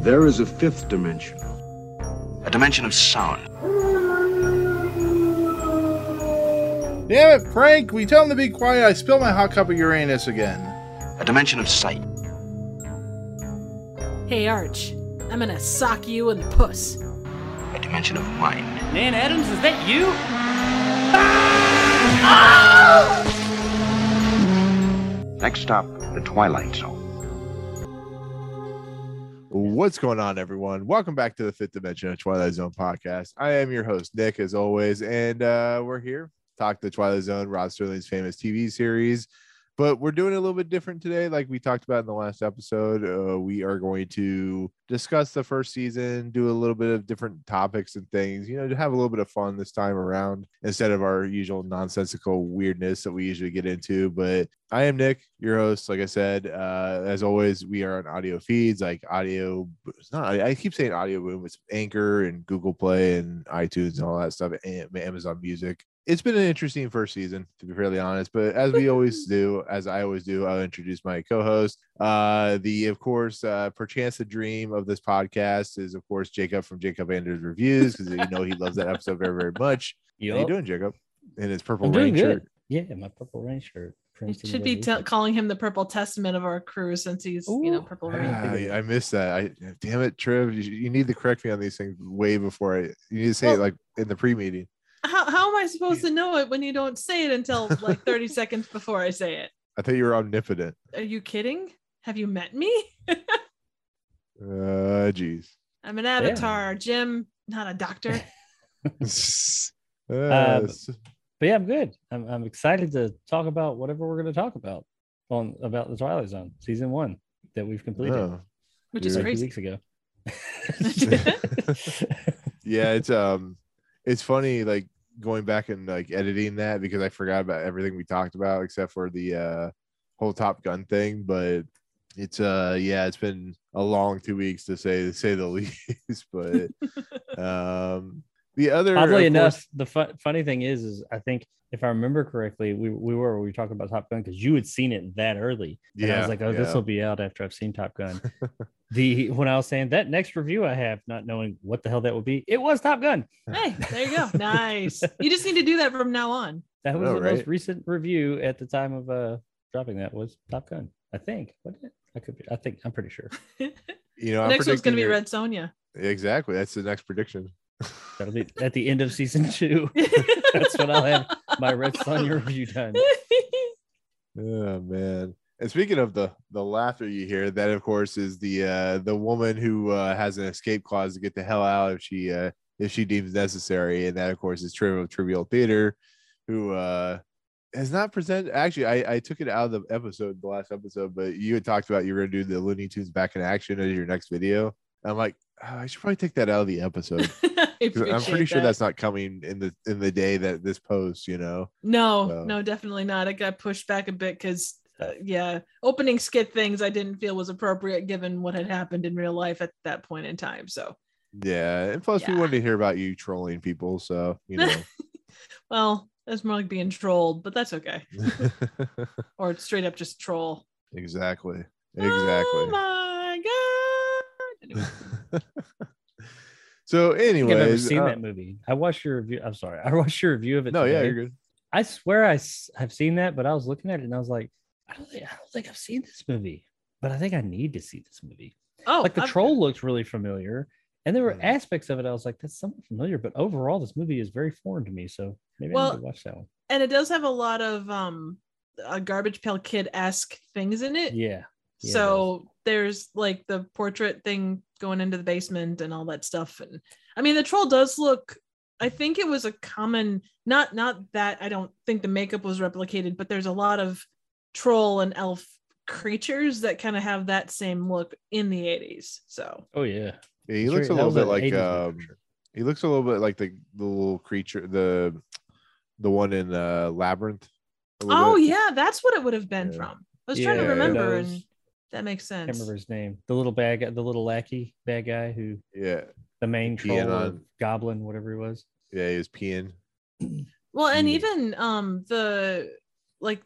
There is a fifth dimension. A dimension of sound. Damn it, Frank! We tell him to be quiet. I spilled my hot cup of Uranus again. A dimension of sight. Hey, Arch. I'm gonna sock you in the puss. A dimension of mind. Nan Adams, is that you? Next stop, the Twilight Zone. What's going on, everyone? Welcome back to the Fifth Dimension of Twilight Zone podcast. I am your host, Nick, as always, and uh, we're here to talk the Twilight Zone, Rod Serling's famous TV series. But we're doing a little bit different today, like we talked about in the last episode. Uh, we are going to discuss the first season, do a little bit of different topics and things, you know, to have a little bit of fun this time around instead of our usual nonsensical weirdness that we usually get into. But I am Nick, your host. Like I said, uh, as always, we are on audio feeds like audio. It's not. I keep saying audio boom. It's Anchor and Google Play and iTunes and all that stuff, and Amazon Music. It's been an interesting first season, to be fairly honest. But as we always do, as I always do, I'll introduce my co-host. Uh, the, of course, uh, perchance the dream of this podcast is, of course, Jacob from Jacob Anders Reviews, because you know he loves that episode very, very much. How you Yup. doing, Jacob? In his purple I'm rain doing shirt. Yeah, my purple rain shirt. You should be t- calling him the Purple Testament of our crew since he's, you know, Purple Ah, Rain. I, I missed that. I damn it, Trev. You, you need to correct me on these things way before I. You need to say it like in the pre-meeting. How, how am I supposed to know it when you don't say it until like 30 seconds before I say it? I thought you were omnipotent. Are you kidding? Have you met me? Uh, jeez. I'm an avatar, Jim, not a doctor. Uh, Uh, But yeah, I'm good. I'm, I'm excited to talk about whatever we're going to talk about on about the Twilight Zone season one that we've completed oh. Which is Yeah. a few crazy. weeks ago. yeah, it's um, it's funny like going back and like editing that because I forgot about everything we talked about except for the uh whole Top Gun thing. But it's uh, yeah, it's been a long two weeks to say to say the least. But um, the other Oddly of enough, course- the fu- funny thing is, is I think if I remember correctly, we, we were we were talking about Top Gun because you had seen it that early. And I was like, oh, this will be out after I've seen Top Gun. the when I was saying that next review I have, not knowing what the hell that would be, it was Top Gun. hey, there you go. Nice. You just need to do that from now on. That was know, the right? most recent review at the time of uh dropping that was Top Gun. I think. What did it? I could be. I think I'm pretty sure. you know, The I'm next one's going to be your- Red Sonja. Exactly, that's the next prediction. That'll be at the end of season two. That's when I'll have my Red Sonja review done. Oh man. And speaking of the the laughter you hear, that of course is the uh the woman who uh has an escape clause to get the hell out if she uh if she deems necessary. And that of course is Trivial Trivial Theater, who uh has not presented actually I, I took it out of the episode, the last episode, but you had talked about you were gonna do the Looney Tunes back in action as your next video. I'm like, oh, I should probably take that out of the episode. I'm pretty appreciate sure that's not coming in the in the day that this post, you know. No, So- no, definitely not. It got pushed back a bit because, uh, yeah, opening skit things I didn't feel was appropriate given what had happened in real life at that point in time. So, Yeah, and plus we wanted to hear about you trolling people, so you know. well, that's more like being trolled, but that's okay. Or straight up just troll. exactly. Exactly. Oh Exactly. my god. Anyway, so, I think I've never anyways, seen uh, that movie. I watched your review. I'm sorry. I watched your review of it. no, yeah, you're good. I swear I have seen that, but I was looking at it and I was like, I don't think I don't think I've seen this movie, but I think I need to see this movie. oh, like the I've- troll looks really familiar, and there were Mhm. aspects of it I was like, that's somewhat familiar, but overall this movie is very foreign to me. So maybe I Well, need to watch that one. and it does have a lot of um a garbage pail kid esque things in it. Yeah. yeah, it so there's like the portrait thing going into the basement and all that stuff and i mean the troll does look i think it was a common not not that i don't think the makeup was replicated but there's a lot of troll and elf creatures that kind of have that same look in the 80s so oh yeah, Yeah, he Sure, looks a little bit like um, he looks a little bit like the, the little creature, the the one in uh Labyrinth. oh bit. yeah that's what it would have been Yeah. from i was trying to remember does. and that makes I can't sense remember his name. The little bad guy, the little lackey bad guy who yeah, the main troll on- goblin, whatever he was. yeah. He was peeing. Well, and Mm. even um the like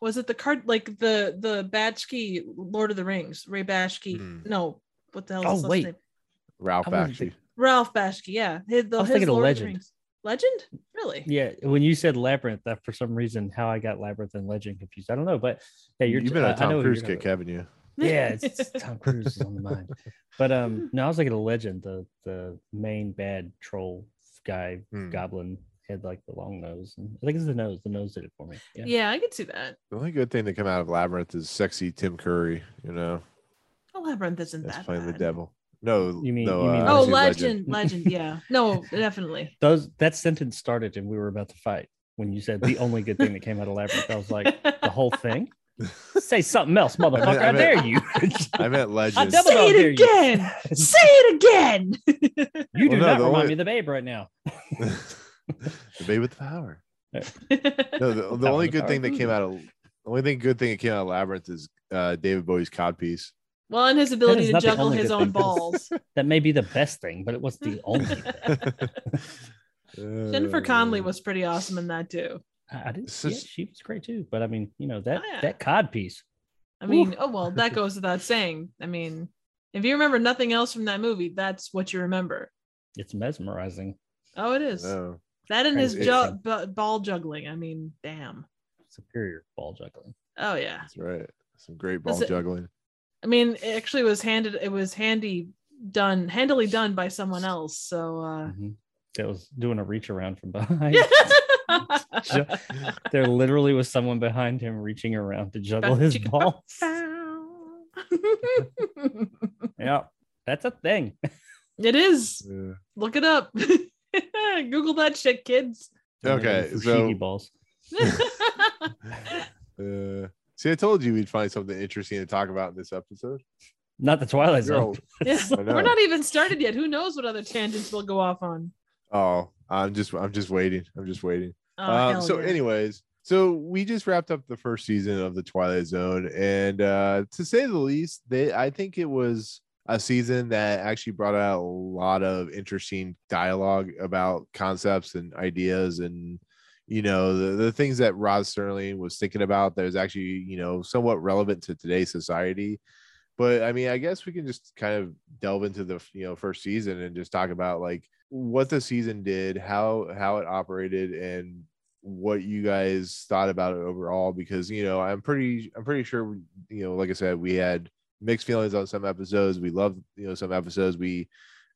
was it the card like the the Batchkey Lord of the Rings, Ray Bashki? Mm. No, what the hell? Oh, is his last wait. name? Ralph I wasn't Bakshi. think- Ralph Bashki. Yeah, his, the, I was his thinking of Lord the Legend. Rings. Legend, really? Yeah, when you said labyrinth, that for some reason how I got labyrinth and legend confused. I don't know, but yeah, you're. You've been I- on I Tom Cruise kick, haven't you? Yeah, it's, it's Tom Cruise is on the mind. But um, no, I was thinking of legend, the the main bad troll guy, Hmm. goblin had like the long nose. And I think it's the nose. The nose did it for me. Yeah. yeah, I could see that. The only good thing to come out of Labyrinth is sexy Tim Curry. You know, Oh, Labyrinth isn't that's that playing the devil. No, You mean- no, you mean uh, Oh, I legend, legend. Yeah, no, definitely. Those that sentence started and we were about to fight when you said the only good thing that came out of labyrinth. I was like, the whole thing. Say something else, motherfucker! I, I meant- dare you. I meant I legend. double Say dog dare it you. again. Say it again. You do Well, no, not remind only- me of the babe right now. the babe with the power. No, the, the only of the good power. thing that came out of the only thing good thing that came out of Labyrinth is uh, David Bowie's codpiece. Well, and his ability to juggle his own thing. balls. That may be the best thing, but it was the only thing. Jennifer Connelly uh. was pretty awesome in that too. I, I didn't. This Yeah, is- she was great too. But I mean, you know that Oh, yeah. that cod piece. I mean, oh well, that goes without saying. I mean, if you remember nothing else from that movie, that's what you remember. It's mesmerizing. Oh, it is. No. That and his ju- bu- ball juggling. I mean, damn. Superior ball juggling. Oh yeah. That's right. Some great ball Was it- juggling. I mean, it actually was handed. It was handy done, handily done by someone else. So. uh Mhm. That was doing a reach around from behind. There literally was someone behind him reaching around to juggle his balls. Yeah, that's a thing. it is. Yeah. Look it up. Google that shit, kids. Okay, so balls. uh, see, I told you we'd find something interesting to talk about in this episode. Not the Twilight Zone. Yeah, We're not even started yet. Who knows what other tangents we'll go off on? Oh, I'm just, I'm just waiting. I'm just waiting. Oh, um, so, yeah. anyways, so we just wrapped up the first season of the Twilight Zone, and uh, to say the least, they I think it was a season that actually brought out a lot of interesting dialogue about concepts and ideas, and you know the, the things that Rod Serling was thinking about that is actually you know somewhat relevant to today's society. But I mean, I guess we can just kind of delve into the you know first season and just talk about like what the season did, how how it operated, and what you guys thought about it overall. Because you know, I'm pretty I'm pretty sure you know, like I said, we had mixed feelings on some episodes. We loved you know some episodes. We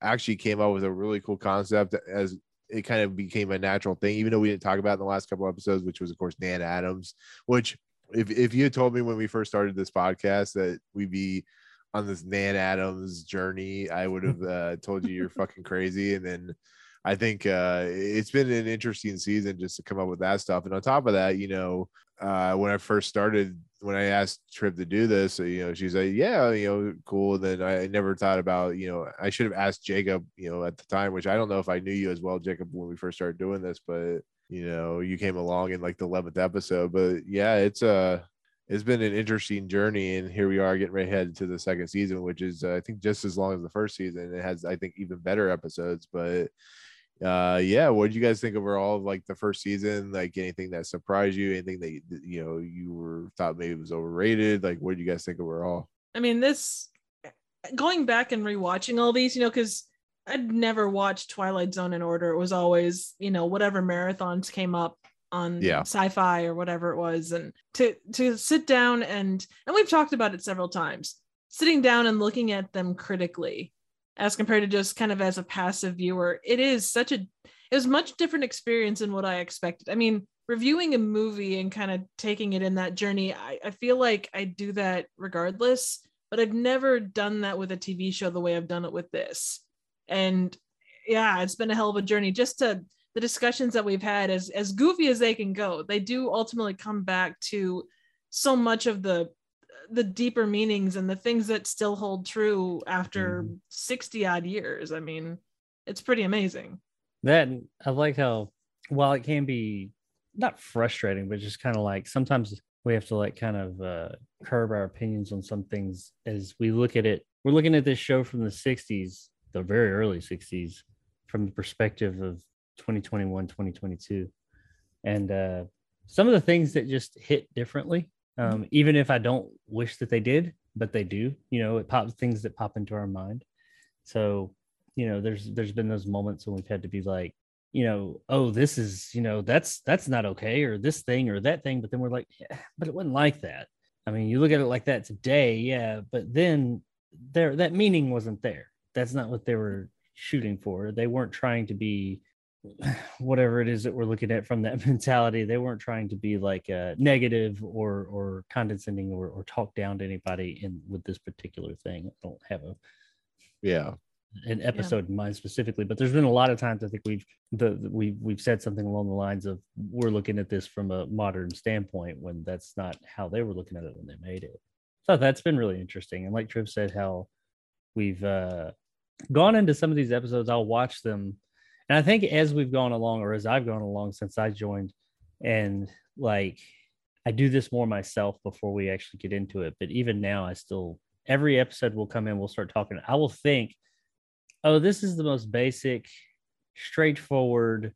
actually came up with a really cool concept as it kind of became a natural thing, even though we didn't talk about in the last couple episodes, which was of course Nan Adams, which if if you had told me when we first started this podcast that we'd be on this Nan Adams journey, I would have uh, told you you're fucking crazy. And then I think uh, it's been an interesting season just to come up with that stuff. And on top of that, you know, uh, when I first started, when I asked Trip to do this, uh, you know, she's like, yeah, you know, cool. Then I never thought about, you know, I should have asked Jacob, you know, at the time, which I don't know if I knew you as well, Jacob, when we first started doing this, but you know, you came along in like the 11th episode. But yeah, it's uh it's been an interesting journey, and here we are getting right headed to the second season, which is uh, I think just as long as the first season. It has I think even better episodes, but uh yeah what did you guys think overall of like the first season like anything that surprised you anything that you, know you were thought maybe was overrated like what did you guys think overall I mean, this going back and rewatching all these, you know, because I'd never watched Twilight Zone in order. It was always, you know, whatever marathons came up on Yeah. sci-fi or whatever it was. And to to sit down and and we've talked about it several times, sitting down and looking at them critically as compared to just kind of as a passive viewer, it is such a it was much different experience than what I expected. I mean, reviewing a movie and kind of taking it in that journey, I, I feel like I do that regardless, but I've never done that with a TV show the way I've done it with this. And yeah, it's been a hell of a journey just to the discussions that we've had as as goofy as they can go. They do ultimately come back to so much of the the deeper meanings and the things that still hold true after 60 odd years. I mean, it's pretty amazing. That and I like how while it can be not frustrating, but just kind of like sometimes we have to like kind of uh, curb our opinions on some things as we look at it. We're looking at this show from the 60s, the very early 60s, from the perspective of 2021, 2022. And uh, some of the things that just hit differently, um, even if I don't wish that they did, but they do. You know, it pops things that pop into our mind. So, you know, there's there's been those moments when we've had to be like, you know, oh, this is, you know, that's that's not okay, or this thing or that thing. But then we're like, yeah, but it wasn't like that. I mean, you look at it like that today, yeah, but then there that meaning wasn't there. That's not what they were shooting for. They weren't trying to be whatever it is that we're looking at from that mentality. They weren't trying to be like uh, negative or or condescending or, or talk down to anybody in with this particular thing. I don't have a Yeah. an episode in mind specifically, but there's been a lot of times I think we've the the- we've we've said something along the lines of we're looking at this from a modern standpoint when that's not how they were looking at it when they made it. So that's been really interesting. And like Triv said, how we've uh, gone into some of these episodes, I'll watch them, and I think as we've gone along, or as I've gone along since I joined, and like I do this more myself before we actually get into it. But even now, I still every episode will come in, we'll start talking. I will think oh, this is the most basic, straightforward,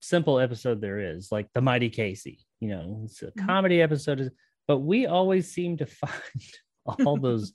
simple episode there is, like the Mighty Casey. You know, it's a Mhm. comedy episode, but we always seem to find all those.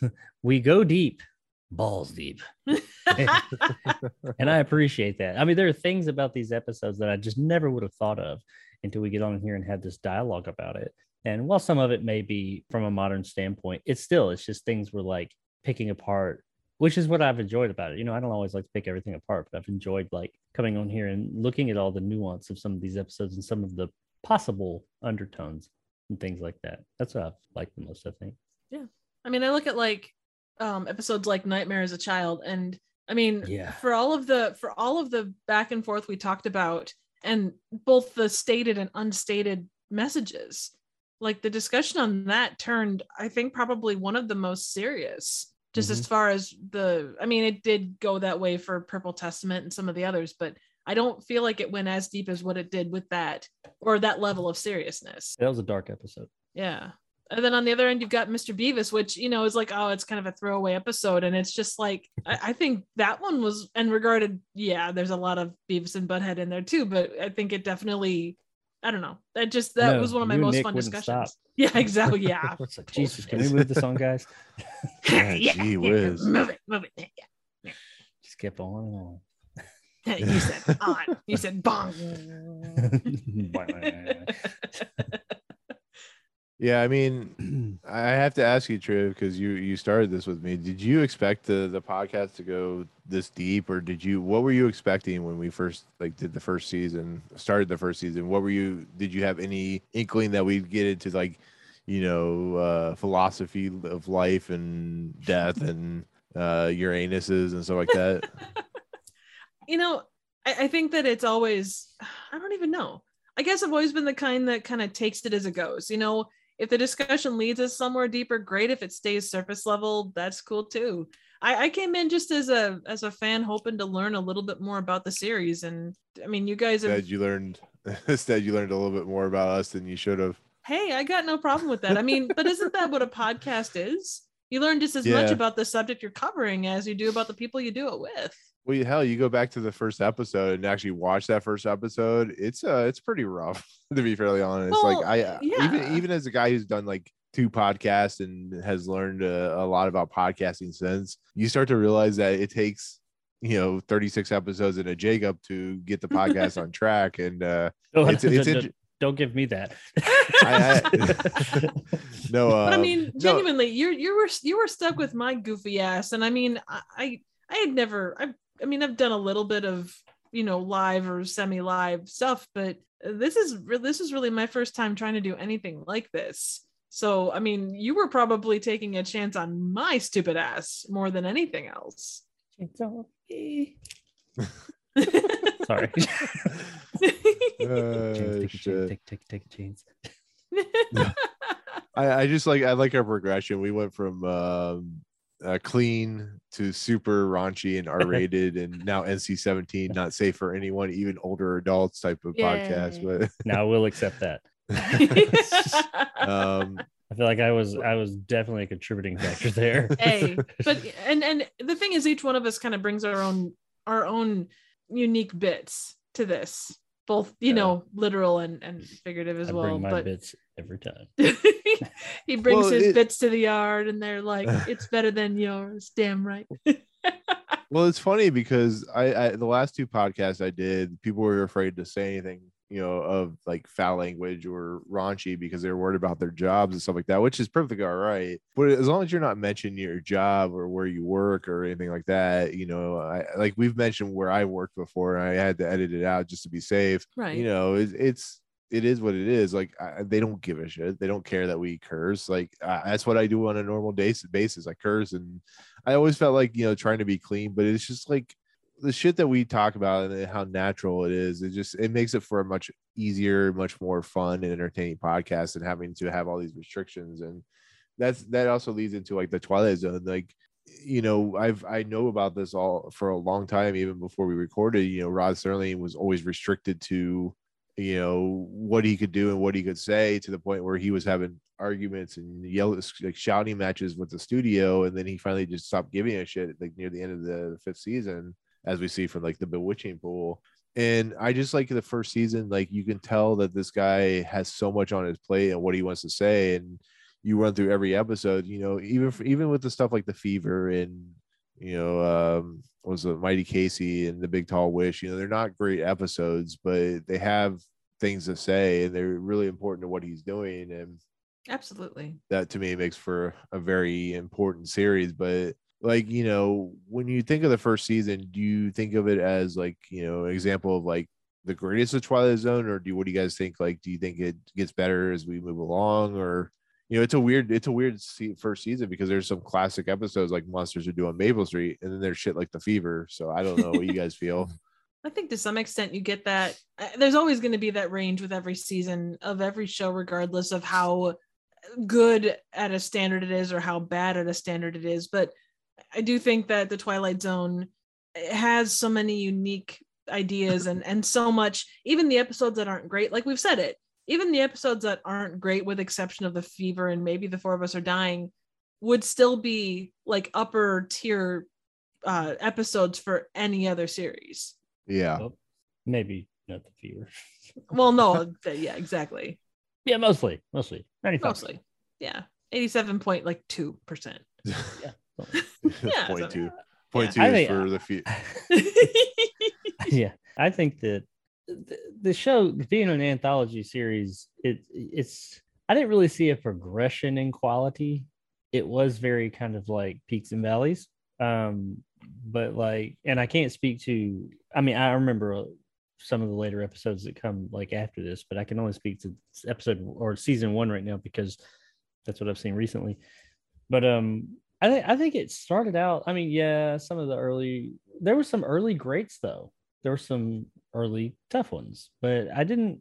we go deep, balls deep, and I appreciate that. I mean, there are things about these episodes that I just never would have thought of until we get on here and have this dialogue about it. And while some of it may be from a modern standpoint, it's still it's just things we're like picking apart which is what I've enjoyed about it. You know, I don't always like to pick everything apart, but I've enjoyed like coming on here and looking at all the nuance of some of these episodes and some of the possible undertones and things like that. That's what I've liked the most, I think. Yeah. I mean, I look at like um episodes like Nightmare as a Child, and I mean, Yeah. for all of the for all of the back and forth we talked about, and both the stated and unstated messages, like the discussion on that turned, I think, probably one of the most serious. Just as far as the, I mean, it did go that way for Purple Testament and some of the others, but I don't feel like it went as deep as what it did with that or that level of seriousness. That was a dark episode. Yeah. And then on the other end, you've got Mr. Bevis, which, you know, is like, oh, it's kind of a throwaway episode. And it's just like, I, I think that one was, and regarded, yeah, there's a lot of Beavis and Butthead in there too, but I think it definitely, I don't know. That just, that No, was one of my most Nick fun discussions. stop. Yeah, exactly. Yeah. It's like, Jesus, can we move this on, guys? Yeah, gee whiz. Move it, move it. Yeah. Just kept on Yeah. You said on. You said bong. Yeah, I mean, I have to ask you, Triv, because you you started this with me. Did you expect the the podcast to go this deep, or did you? What were you expecting when we first like did the first season, started the first season? What were you? Did you have any inkling that we'd get into like, you know, uh, philosophy of life and death and uh, Uranuses and stuff like that? you know, I, I think that it's always, I don't even know. I guess I've always been the kind that kind of takes it as it goes. You know, if the discussion leads us somewhere deeper, great. If it stays surface level, that's cool too. I, I came in just as a as a fan, hoping to learn a little bit more about the series. And I mean, you guys have Instead, you learned. Instead, you learned a little bit more about us than you should have. hey, I got no problem with that. I mean, but isn't that what a podcast is? You learn just as much about the subject you're covering as you do about the people you do it with. Well, hell, you go back to the first episode and actually watch that first episode. It's uh, it's pretty rough to be fairly honest. Well, like I, uh, yeah. even even as a guy who's done like two podcasts and has learned uh, a lot about podcasting since, you start to realize that it takes you know 36 episodes and a Jacob to get the podcast on track. And uh, Don't- it's it's don't- don't give me that. I- no, uh, but I mean, no, genuinely, you're you were you were stuck with my goofy ass, and I mean, I I, I had never, I I mean, I've done a little bit of you know live or semi live stuff, but this is this is really my first time trying to do anything like this. So I mean, you were probably taking a chance on my stupid ass more than anything else. It's all me. Sorry. uh, Chains, take a chain, shit. take, take, take a chains. I, I just like I like our progression. We went from um, uh, clean to super raunchy and R rated, and now NC seventeen, not safe for anyone, even older adults type of podcast. but Now we'll accept that. Um, I feel like I was I was definitely a contributing factor there. hey but and and the thing is each one of us kind of brings our own our own unique bits to this both you Yeah. know literal and and figurative as I well bring my but bits every time. he brings Well, his it- bits to the yard and they're like, it's better than yours. Damn right. Well, it's funny because I, I the last two podcasts I did, people were afraid to say anything, you know, of like foul language or raunchy because they were worried about their jobs and stuff like that, which is perfectly all right. But as long as you're not mentioning your job or where you work or anything like that, you know, I like we've mentioned where I worked before, and I had to edit it out just to be safe. right. You know, it, it's it is what it is. Like I, they don't give a shit. They don't care that we curse. Like uh, that's what I do on a normal day basis. I curse, and I always felt like you know trying to be clean, but it's just like the shit that we talk about and how natural it is. It just it makes it for a much easier, much more fun and entertaining podcast than having to have all these restrictions. And that's that also leads into like the Twilight Zone. Like you know, I've I know about this all for a long time, even before we recorded. You know, Rod Serling was always restricted to you know what he could do and what he could say to the point where he was having arguments and yell like shouting matches with the studio. And then he finally just stopped giving a shit like near the end of the fifth season as we see from like the bewitching pool. And i just like the first season like you can tell that this guy has so much on his plate and what he wants to say. And you run through every episode you know even for, even with the stuff like the fever and you know um was it mighty casey and the big tall wish you know they're not great episodes but they have things to say and they're really important to what he's doing and Absolutely. that to me makes for a very important series but like you know when you think of the first season do you think of it as like you know an example of like the greatest of twilight zone or do what do you guys think like do you think it gets better as we move along or you know it's a weird it's a weird se- first season because there's some classic episodes like monsters are due on maple street and then there's shit like the fever so i don't know what you guys feel I think to some extent you get that. uh, There's always going to be that range with every season of every show, regardless of how good at a standard it is or how bad at a standard it is. But I do think that the Twilight Zone has so many unique ideas and and so much. Even the episodes that aren't great, like we've said it, even the episodes that aren't great, with exception of the fever and maybe the four of us are dying, would still be like upper tier uh, episodes for any other series. yeah Oh, maybe not the fever. Well, no, th- yeah, exactly. Yeah, mostly, mostly, ninety-five. Mostly, yeah, eighty-seven point like two percent. Yeah, point so- two point Yeah. I is think- for the fever. yeah, I think that the, show being an anthology series, it it's I didn't really see a progression in quality. It was very kind of like peaks and valleys. Um, but like, and I can't speak to. I mean, I remember uh, some of the later episodes that come like after this, but I can only speak to episode or season one right now because that's what I've seen recently. But um, I think I think it started out. I mean, yeah, some of the early there were some early greats though. There were some early tough ones, but I didn't.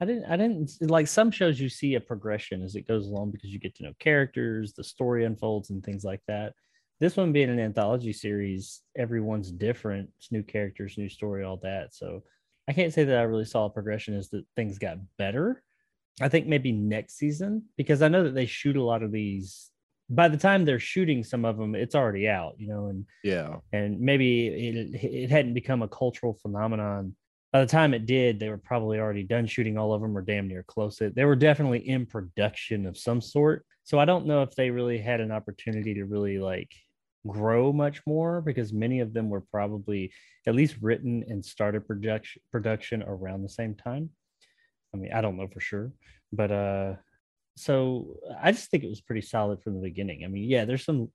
I didn't. I didn't like some shows. You see a progression as it goes along because you get to know characters, the story unfolds, and things like that. This one being an anthology series, everyone's different. It's new characters, new story, all that. So I can't say that I really saw a progression as that things got better. I think maybe next season because I know that they shoot a lot of these. By the time they're shooting some of them, it's already out, you know, and yeah and maybe it, it hadn't become a cultural phenomenon. By the time it did, they were probably already done shooting all of them or damn near close. to it. They were definitely in production of some sort. So I don't know if they really had an opportunity to really like grow much more because many of them were probably at least written and started production production around the same time. I mean, I don't know for sure, but uh so I just think it was pretty solid from the beginning. I mean, yeah, there's some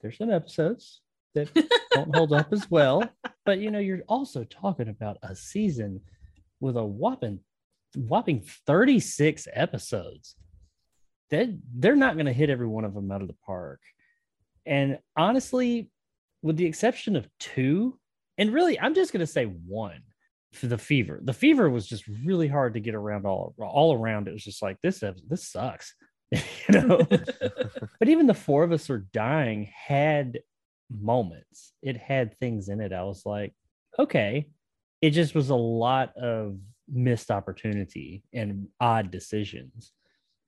there's some episodes that don't hold up as well, but you know, you're also talking about a season with a whopping whopping 36 episodes. They they're not going to hit every one of them out of the park. And honestly, with the exception of two, and really, I'm just going to say one the fever. The fever was just really hard to get around all all around. It was just like this this sucks, you know. but even the four of us are dying had moments. It had things in it. I was like, okay. It just was a lot of missed opportunity and odd decisions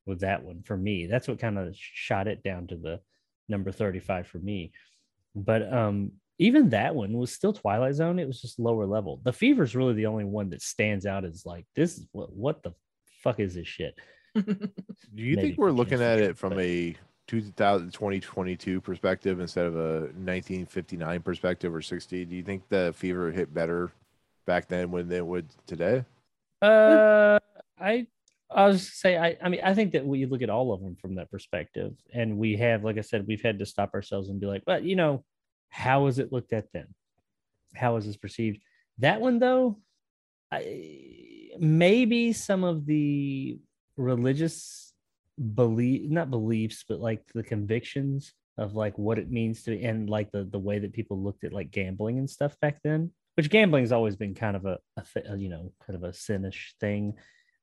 with that one for me. That's what kind of shot it down to the number 35 for me. But um even that one was still Twilight Zone. It was just lower level. The Fever is really the only one that stands out as like this is what what the fuck is this shit? Do you Maybe think we're looking at it from but- a 2000 2022 perspective instead of a 1959 perspective or 60? Do you think the fever hit better back then when it would today? Uh, I I was say I I mean I think that we look at all of them from that perspective, and we have, like I said, we've had to stop ourselves and be like, but you know, how was it looked at then? How was this perceived? That one though, I maybe some of the religious belief not beliefs but like the convictions of like what it means to and like the the way that people looked at like gambling and stuff back then which gambling has always been kind of a, a uh, you know kind of a sinish thing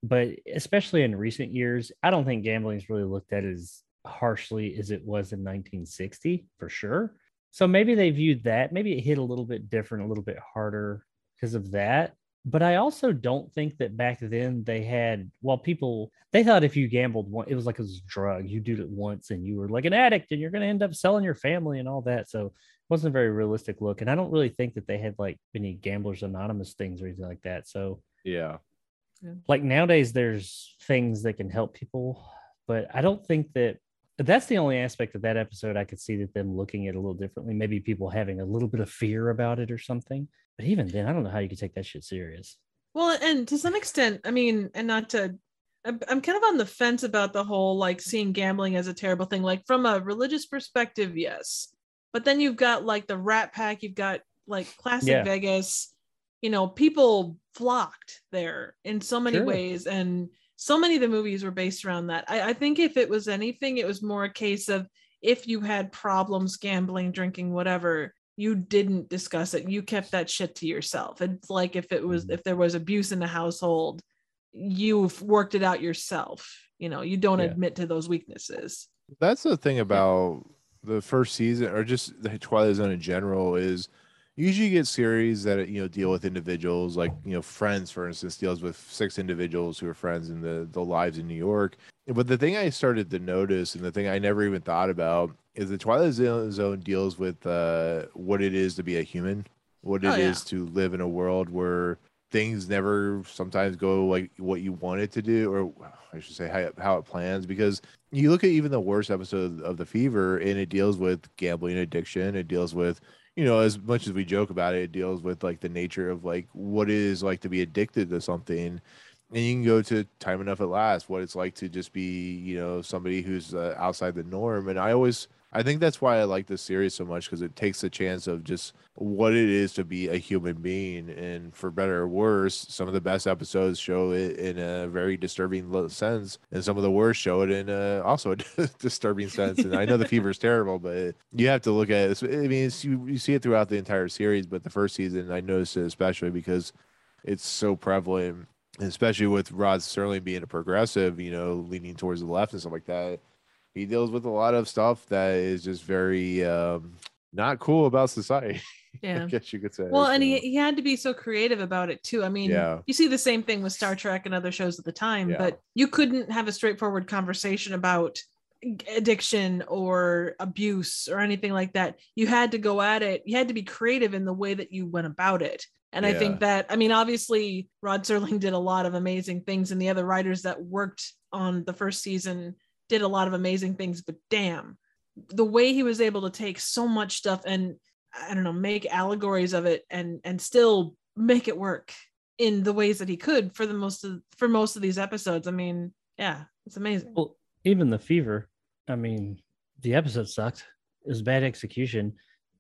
but especially in recent years i don't think gambling is really looked at as harshly as it was in 1960 for sure so maybe they viewed that maybe it hit a little bit different a little bit harder because of that but i also don't think that back then they had well people they thought if you gambled one it was like it was a drug you did it once and you were like an addict and you're going to end up selling your family and all that so it wasn't a very realistic look. And I don't really think that they had like any gamblers anonymous things or anything like that. So Yeah. like nowadays there's things that can help people, but I don't think that that's the only aspect of that episode I could see that them looking at it a little differently. Maybe people having a little bit of fear about it or something. But even then, I don't know how you could take that shit serious. Well, and to some extent, I mean, and not to, I'm I'm kind of on the fence about the whole like seeing gambling as a terrible thing. Like from a religious perspective, yes. But then you've got like the Rat Pack, you've got like classic Yeah. Vegas. You know, people flocked there in so many Sure. ways, and so many of the movies were based around that. I, I think if it was anything, it was more a case of if you had problems gambling, drinking, whatever, you didn't discuss it. You kept that shit to yourself. It's like if it was Mhm. if there was abuse in the household, you've worked it out yourself. You know, you don't Yeah. admit to those weaknesses. That's the thing about the first season or just the Twilight Zone in general is usually you get series that you know deal with individuals like you know Friends for instance deals with six individuals who are friends in the the lives in New York. But the thing I started to notice and the thing I never even thought about is the Twilight Zone deals with uh, what it is to be a human, what it is Oh, yeah. to live in a world where things never sometimes go like what you want it to do or I should say how, how it plans because you look at even the worst episode of the fever and it deals with gambling addiction it deals with you know as much as we joke about it it deals with like the nature of like what it is like to be addicted to something. And you can go to time enough at last what it's like to just be you know somebody who's uh, outside the norm. And i always i think that's why i like this series so much because it takes the chance of just what it is to be a human being and for better or worse some of the best episodes show it in a very disturbing sense and some of the worst show it in a, also a disturbing sense and i know the fever is terrible but you have to look at it i mean you, you see it throughout the entire series but the first season i noticed it especially because it's so prevalent especially with rod serling being a progressive you know leaning towards the left and stuff like that he deals with a lot of stuff that is just very um not cool about society Yeah. I Yeah. guess you could say. Well, and he, he had to be so creative about it too. I mean, Yeah. you see the same thing with Star Trek and other shows at the time, Yeah. but you couldn't have a straightforward conversation about addiction or abuse or anything like that. You had to go at it. You had to be creative in the way that you went about it. And I think that, I mean, obviously, Rod Serling did a lot of amazing things, and the other writers that worked on the first season did a lot of amazing things, but damn, the way he was able to take so much stuff and I don't know, make allegories of it and and still make it work in the ways that he could for the most of for most of these episodes. I mean, yeah, it's amazing. Well, even the fever. I mean, the episode sucked. It was bad execution,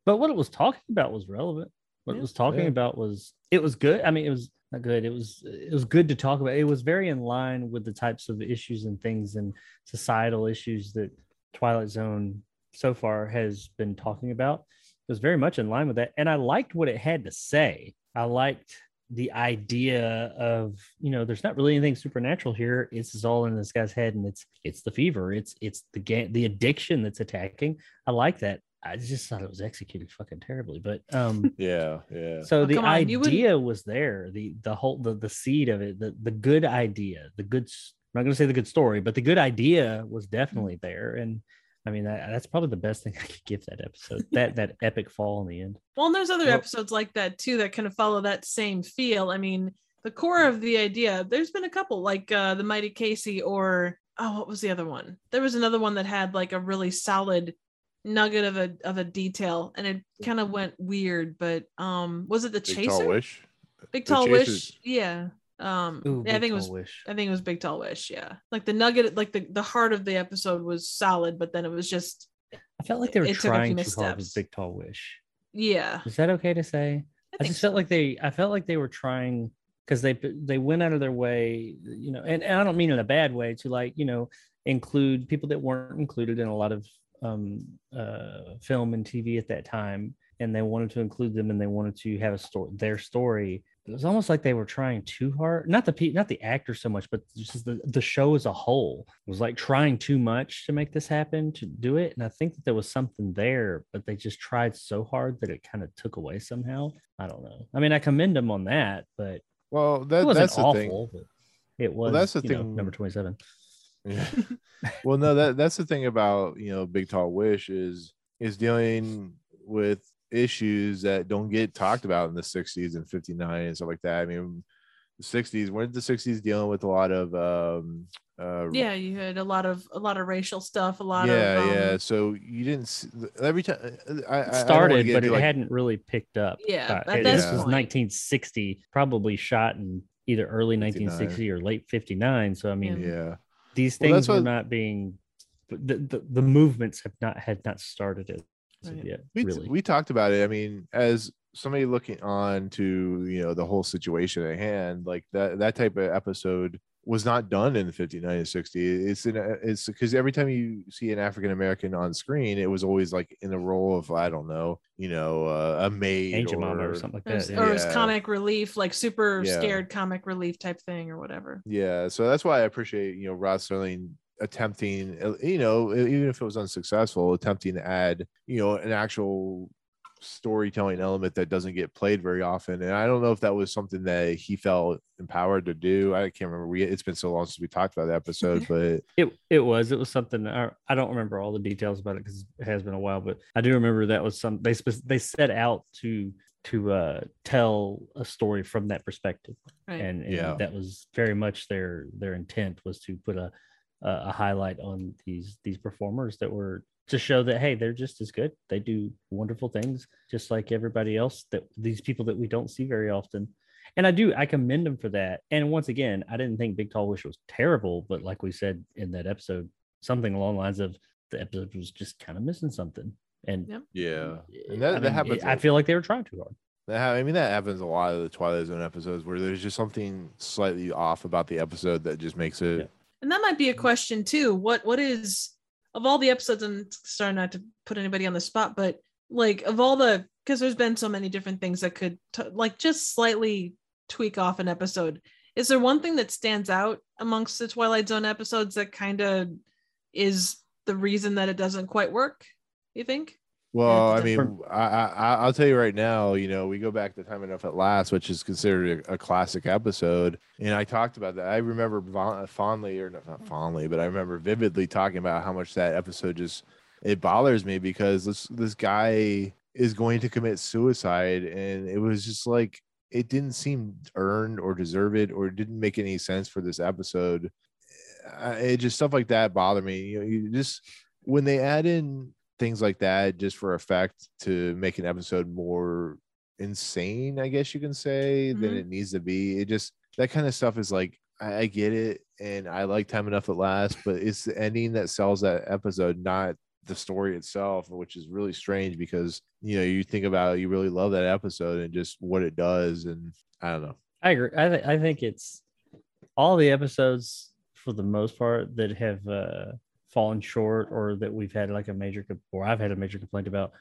but what it was talking about was relevant. What Yeah. it was talking Yeah. about was it was good. I mean, it was not good. It was it was good to talk about. It was very in line with the types of issues and things and societal issues that Twilight Zone so far has been talking about. It was very much in line with that, and I liked what it had to say. I liked the idea of you know there's not really anything supernatural here it's all in this guy's head and it's it's the fever it's it's the game the addiction that's attacking i like that i just thought it was executed fucking terribly but um yeah, yeah. so Oh, the on, you wouldn't- idea was there the the whole the, the seed of it the the good idea the good I'm not going to say the good story but the good idea was definitely there and i mean that, that's probably the best thing i could give that episode that that epic fall in the end Well, and there's other Well- episodes like that too that kind of follow that same feel. I mean, the core of the idea. There's been a couple like uh, the Mighty Casey or oh, what was the other one? There was another one that had like a really solid nugget of a of a detail, and it kind of went weird. But um, was it the Big Chaser? Tall Wish. Big The Tall Wish. Yeah. Um, Ooh, yeah, I think it was. Wish. I think it was Big Tall Wish. Yeah, like the nugget, like the the heart of the episode was solid, but then it was just I felt like they were it took a trying too hard missteps. with Big Tall Wish. yeah. Is that okay to say? I, I, think just felt like they I felt like they were trying because they they went out of their way, you know, and, and I don't mean in a bad way to like, you know, include people that weren't included in a lot of um uh film and TV at that time. And they wanted to include them and they wanted to have a story their story. It was almost like they were trying too hard. Not the pe- not the actor so much, but just the, the show as a whole it was like trying too much to make this happen to do it. And I think that there was something there, but they just tried so hard that it kind of took away somehow. I don't know. I mean, I commend them on that, but Well, that, wasn't that's the thing. awful. But it was. that's the you know, thing- number twenty-seven. Yeah. well, no, that that's the thing about you know Big Tall Wish is is dealing with issues that don't get talked about in the 60s and 59 and stuff like that. I mean, the 60s, weren't the 60s dealing with a lot of um uh yeah, you had a lot of a lot of racial stuff, a lot yeah, of um, yeah. So you didn't s- every time I, I- I It started, get but it like, hadn't really picked up. Yeah, Uh, at this this was 1960, probably shot in either early 1960 or late 59. So I mean, yeah. These things were what- not being. The, the, the movements have not had not started it Right. yet. we, really, we talked about it. I mean, as somebody looking on to you know the whole situation at hand, like that that type of episode was not done in the 59 and 60. It's in a, it's because every time you see an African American on screen, it was always like in the role of I don't know, you know, uh, a maid Angel or, Mama or something like that. or yeah. it was comic relief, like super Yeah. scared comic relief type thing or whatever. Yeah, so that's why I appreciate you know Rod Serling attempting, uh, you know, even if it was unsuccessful, attempting to add you know an actual storytelling element that doesn't get played very often. And I don't know if that was something that he felt empowered to do. I can't remember. We it's been so long since we talked about the episode, but It it was it was something I, I don't remember all the details about it because it has been a while, but I do remember that was some they they set out to to uh tell a story from that perspective, Right. and, and Yeah. that was very much their their intent was to put a a a highlight on these these performers that were to show that hey they're just as good they do wonderful things just like everybody else that these people that we don't see very often and I do I commend them for that. And once again, I didn't think Big Tall Wish was terrible, but like we said in that episode, something along the lines of the episode was just kind of missing something. And Yep. yeah, and that, I, that mean, happens. I feel like they were trying too hard. I mean, that happens a lot of the Twilight Zone episodes where there's just something slightly off about the episode that just makes it. Yeah. And that might be a mm. question too. What what is of all the episodes and sorry not to put anybody on the spot, but like of all the because there's been so many different things that could t- like just slightly tweak off an episode. Is there one thing that stands out amongst the Twilight Zone episodes that kind of is the reason that it doesn't quite work? You think? Well, I mean, I, I I'll tell you right now. You know, we go back to Time Enough at Last, which is considered a, a classic episode, and I talked about that. I remember fondly, or not, not fondly, but I remember vividly talking about how much that episode just it bothers me because this this guy is going to commit suicide, and it was just like it didn't seem earned or deserved, or it didn't make any sense for this episode. It just stuff like that bother me. You know, you just when they add in things like that just for effect to make an episode more insane, I guess you can say, than Mhm. it needs to be. It just that kind of stuff is like I, I get it, and I like time enough at last, but it's the ending that sells that episode, not the story itself, which is really strange because you know you think about it, you really love that episode and just what it does, and I don't know. I agree. I, th- I think it's all the episodes for the most part that have uh, fallen short or that we've had like a major or I've had a major complaint about.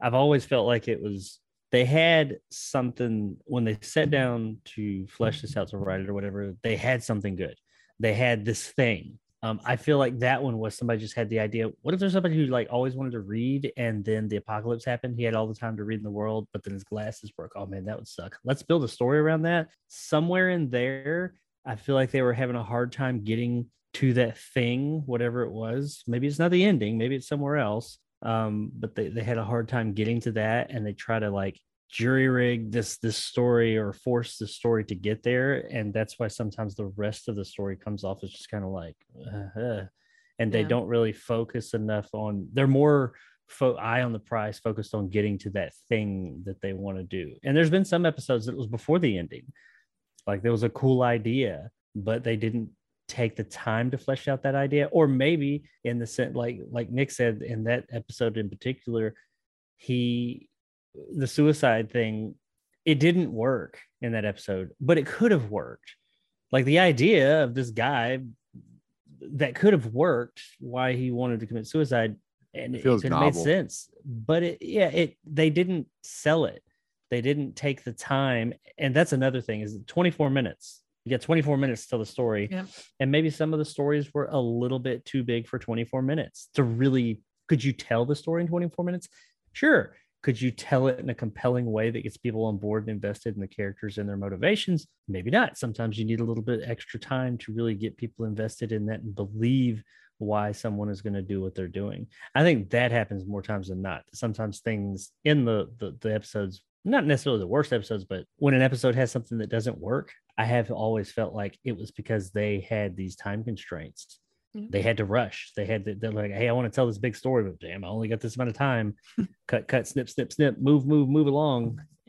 I've always felt like it was they had something when they sat down to flesh this out to write it or whatever. They had something good. They had this thing. Um, I feel like that one was somebody just had the idea. What if there's somebody who like always wanted to read and then the apocalypse happened? He had all the time to read in the world, but then his glasses broke. Oh man, that would suck. Let's build a story around that. Somewhere in there, I feel like they were having a hard time getting to that thing, whatever it was. Maybe it's not the ending, maybe it's somewhere else. Um, but they, they had a hard time getting to that and they try to like jury rig this this story or force the story to get there and that's why sometimes the rest of the story comes off as just kind of like uh, uh, and they Yeah. don't really focus enough on they're more fo- eye on the prize focused on getting to that thing that they want to do and there's been some episodes that was before the ending like there was a cool idea but they didn't take the time to flesh out that idea or maybe in the sense like like nick said in that episode in particular he the suicide thing it didn't work in that episode but it could have worked. Like the idea of this guy that could have worked why he wanted to commit suicide and It it, feels could have made sense but it yeah it they didn't sell it. They didn't take the time and that's another thing is 24 minutes you get 24 minutes to tell the story. Yep. and maybe some of the stories were a little bit too big for 24 minutes to really could you tell the story in 24 minutes? Sure. Could you tell it in a compelling way that gets people on board and invested in the characters and their motivations? Maybe not. Sometimes you need a little bit extra time to really get people invested in that and believe why someone is going to do what they're doing. I think that happens more times than not. Sometimes things in the, the the episodes not necessarily the worst episodes but when an episode has something that doesn't work i have always felt like it was because they had these time constraints. Yeah. they had to rush. They had to they're like hey i want to tell this big story but damn i only got this amount of time. Cut cut snip snip snip move move move along.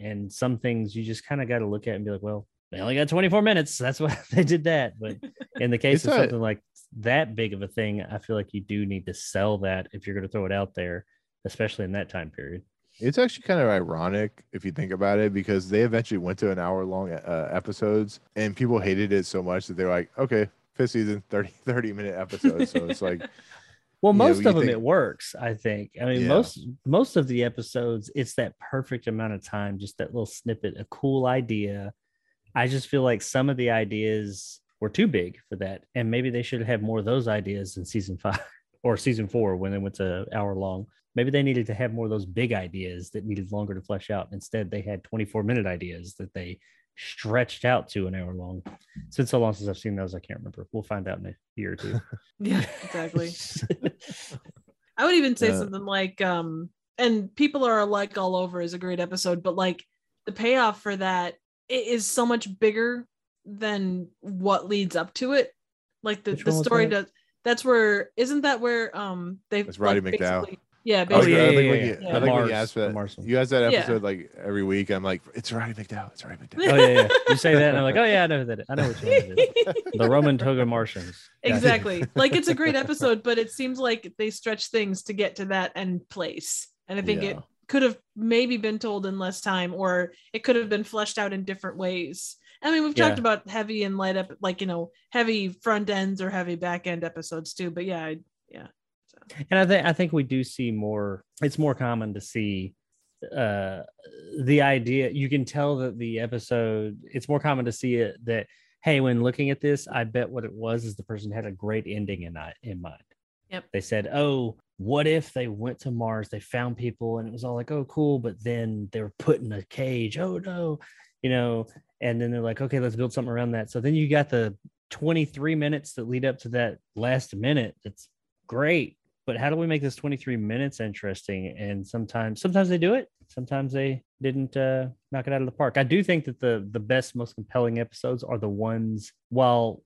And some things you just kind of got to look at and be like well they only got 24 minutes. That's why they did that. But in the case of a- something like that big of a thing i feel like you do need to sell that if you're going to throw it out there especially in that time period It's actually kind of ironic if you think about it because they eventually went to an hour long uh, episodes and people hated it so much that they're like, okay, fifth season, 30, 30 minute episodes. So it's like, Well, you know, most of them think- it works. I think. I mean, Yeah. most most of the episodes, it's that perfect amount of time, just that little snippet, a cool idea. I just feel like some of the ideas were too big for that, and maybe they should have had more of those ideas in season five or season four when they went to hour long. Maybe they needed to have more of those big ideas that needed longer to flesh out. Instead, they had 24 minute ideas that they stretched out to an hour long. It's been so long since I've seen those, I can't remember. We'll find out in a year or two. Yeah, exactly. I would even say Yeah. something like, um, and people are alike all over is a great episode, but like the payoff for that i- is so much bigger than what leads up to it. Like the, the story that? does that's where isn't that where um they've That's Roddy like, McDowall. Basically- Yeah, I, was- basically. I yeah, think yeah, when yeah. you, I think when you asked for the that, Mars one. you asked that Yeah. episode like every week. I'm like, it's Roddy McDowall. It's Roddy McDowall. Oh yeah, yeah. You say that, and I'm like, oh yeah, I know who that. Is. I know which one it is. The Roman Toga Martians. Exactly like it's a great episode but it seems like they stretch things to get to that end place and i think it could have maybe been told in less time or it could have been fleshed out in different ways i mean we've talked Yeah. about heavy and light up like you know heavy front ends or heavy back end episodes too but yeah I, yeah And I think I think we do see more. It's more common to see uh the idea. You can tell that the episode. It's more common to see it that hey, when looking at this, I bet what it was is the person had a great ending in in mind. Yep. They said, oh. What if they went to Mars? They found people, and it was all like, "Oh, cool!" But then they were put in a cage. Oh no, you know. And then they're like, "Okay, let's build something around that." So then you got the 23 minutes that lead up to that last minute. That's great but how do we make this 23 minutes interesting? And sometimes sometimes they do it sometimes they didn't uh, knock it out of the park. I do think that the the best most compelling episodes are the ones while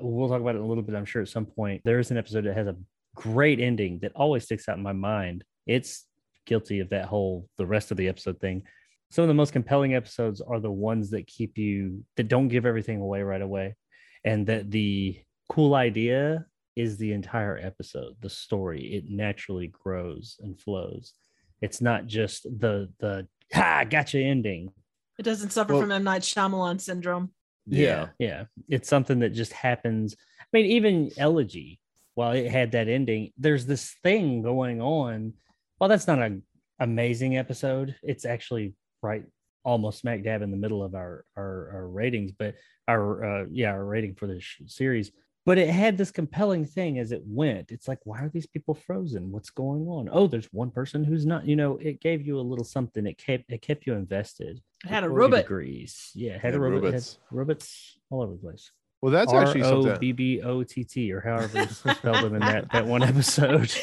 we'll talk about it a little bit i'm sure at some point there is an episode that has a great ending that always sticks out in my mind. It's guilty of that whole the rest of the episode thing. Some of the most compelling episodes are the ones that keep you that don't give everything away right away and that the cool idea is the entire episode the story it naturally grows and flows. It's not just the the ha gotcha ending. It doesn't suffer Well- from m night Shyamalan syndrome. Yeah. Yeah it's something that just happens. I mean even elegy while it had that ending there's this thing going on. Well that's not an amazing episode it's actually right almost smack dab in the middle of our our, our ratings but our uh, yeah our rating for this sh- series but it had this compelling thing as it went it's like why are these people frozen what's going on oh there's one person who's not you know it gave you a little something it kept it kept you invested it had a robot degrees yeah it had Yeah, a robot it had robots. robots all over the place Well, that's actually R O something. B B O T T or however you spelled them in that that one episode.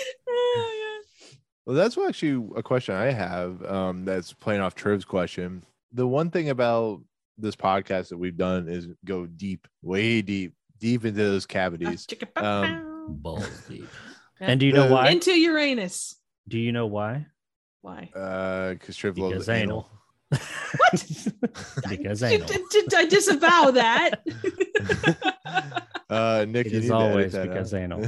Well, that's actually a question I have. Um, that's playing off Triv's question. The one thing about this podcast that we've done is go deep, way deep, deep into those cavities. Um, Balls deep. Yeah. And do you know why? Into Uranus. Do you know why? Why? Uh, because Triv loves Because anal. anal. because I, anal. I- I disavow that. Uh, Nick, It you is need to edit always because out. anal.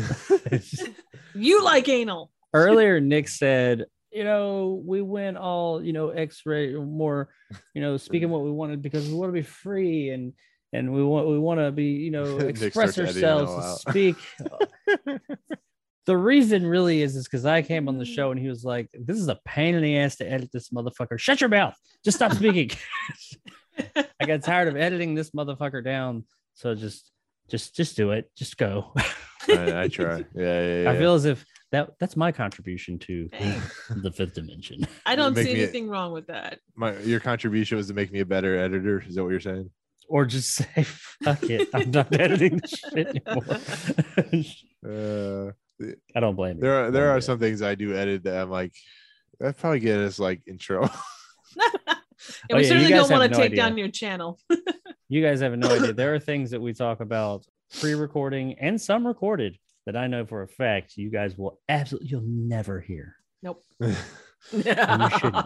you like anal. Earlier, Nick said, you know, we went all, you know, X-ray more, you know, speaking what we wanted because we want to be free and and we want we want to be, you know, express starts editing it ourselves, all and speak. the reason really is is because I came on the mm. show and he was like, "This is a pain in the ass to edit this motherfucker. Shut your mouth. Just stop speaking." I got tired of editing this motherfucker down, so just just just do it. Just go. I, I try. Yeah, yeah, yeah. I feel as if that that's my contribution to the fifth dimension. I don't see me- anything wrong with that. my your contribution was to make me a better editor. Is that what you're saying? Or just say, fuck it. I'm not editing this shit anymore. Uh, I don't blame you. there are there are bit. some things I do edit that I'm like, that probably get us like intro. And Oh, we yeah, you certainly guys don't want to no take idea. down your channel. You guys have no idea. There are things that we talk about pre-recording and some recorded that I know for a fact you guys will absolutely you'll never hear. Nope. shouldn't.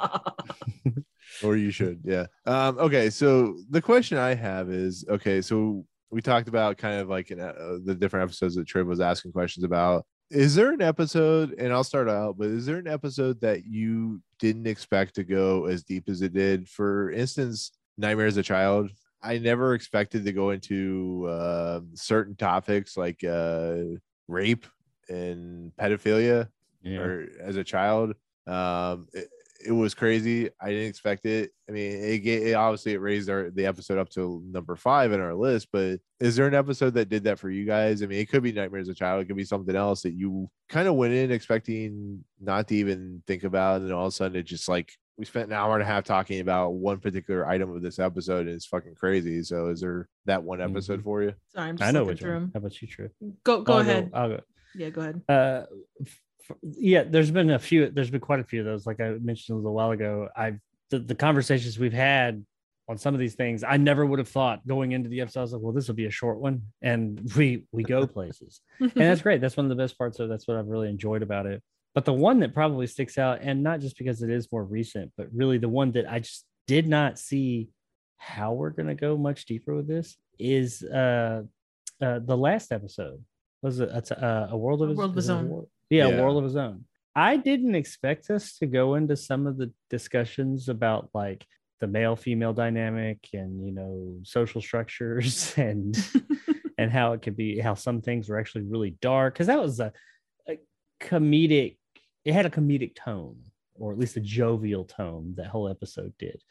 Or you should yeah um okay so the question i have is okay so we talked about kind of like in, uh, the different episodes that Triv was asking questions about is there an episode and i'll start out but is there an episode that you didn't expect to go as deep as it did for instance nightmare as a child i never expected to go into uh, certain topics like uh rape and pedophilia Yeah. or as a child. Um, it, it was crazy. I didn't expect it. I mean, it, ga- it obviously it raised our the episode up to number five in our list. But is there an episode that did that for you guys? I mean, it could be Nightmares as a Child. It could be something else that you kind of went in expecting not to even think about, and all of a sudden it just like we spent an hour and a half talking about one particular item of this episode, and it's fucking crazy. So, is there that one episode for you? Sorry, I'm just I know looking which through one. 'em. How about you, True? Go go I'll ahead. I'll go. Yeah, go ahead. uh f- f- yeah there's been a few there's been quite a few of those like i mentioned a little while ago. I've the, the conversations we've had on some of these things i never would have thought going into the episode i was like well this will be a short one and we we go places. And that's great. That's one of the best parts of that's what i've really enjoyed about it. But the one that probably sticks out and not just because it is more recent but really the one that i just did not see how we're going to go much deeper with this is uh uh the last episode. Was it it's, uh, a world of A World of His a Own. Yeah, Yeah. world of his own i didn't expect us to go into some of the discussions about like the male female dynamic and you know social structures and and how it could be how some things were actually really dark because that was a, a comedic it had a comedic tone or at least a jovial tone that whole episode did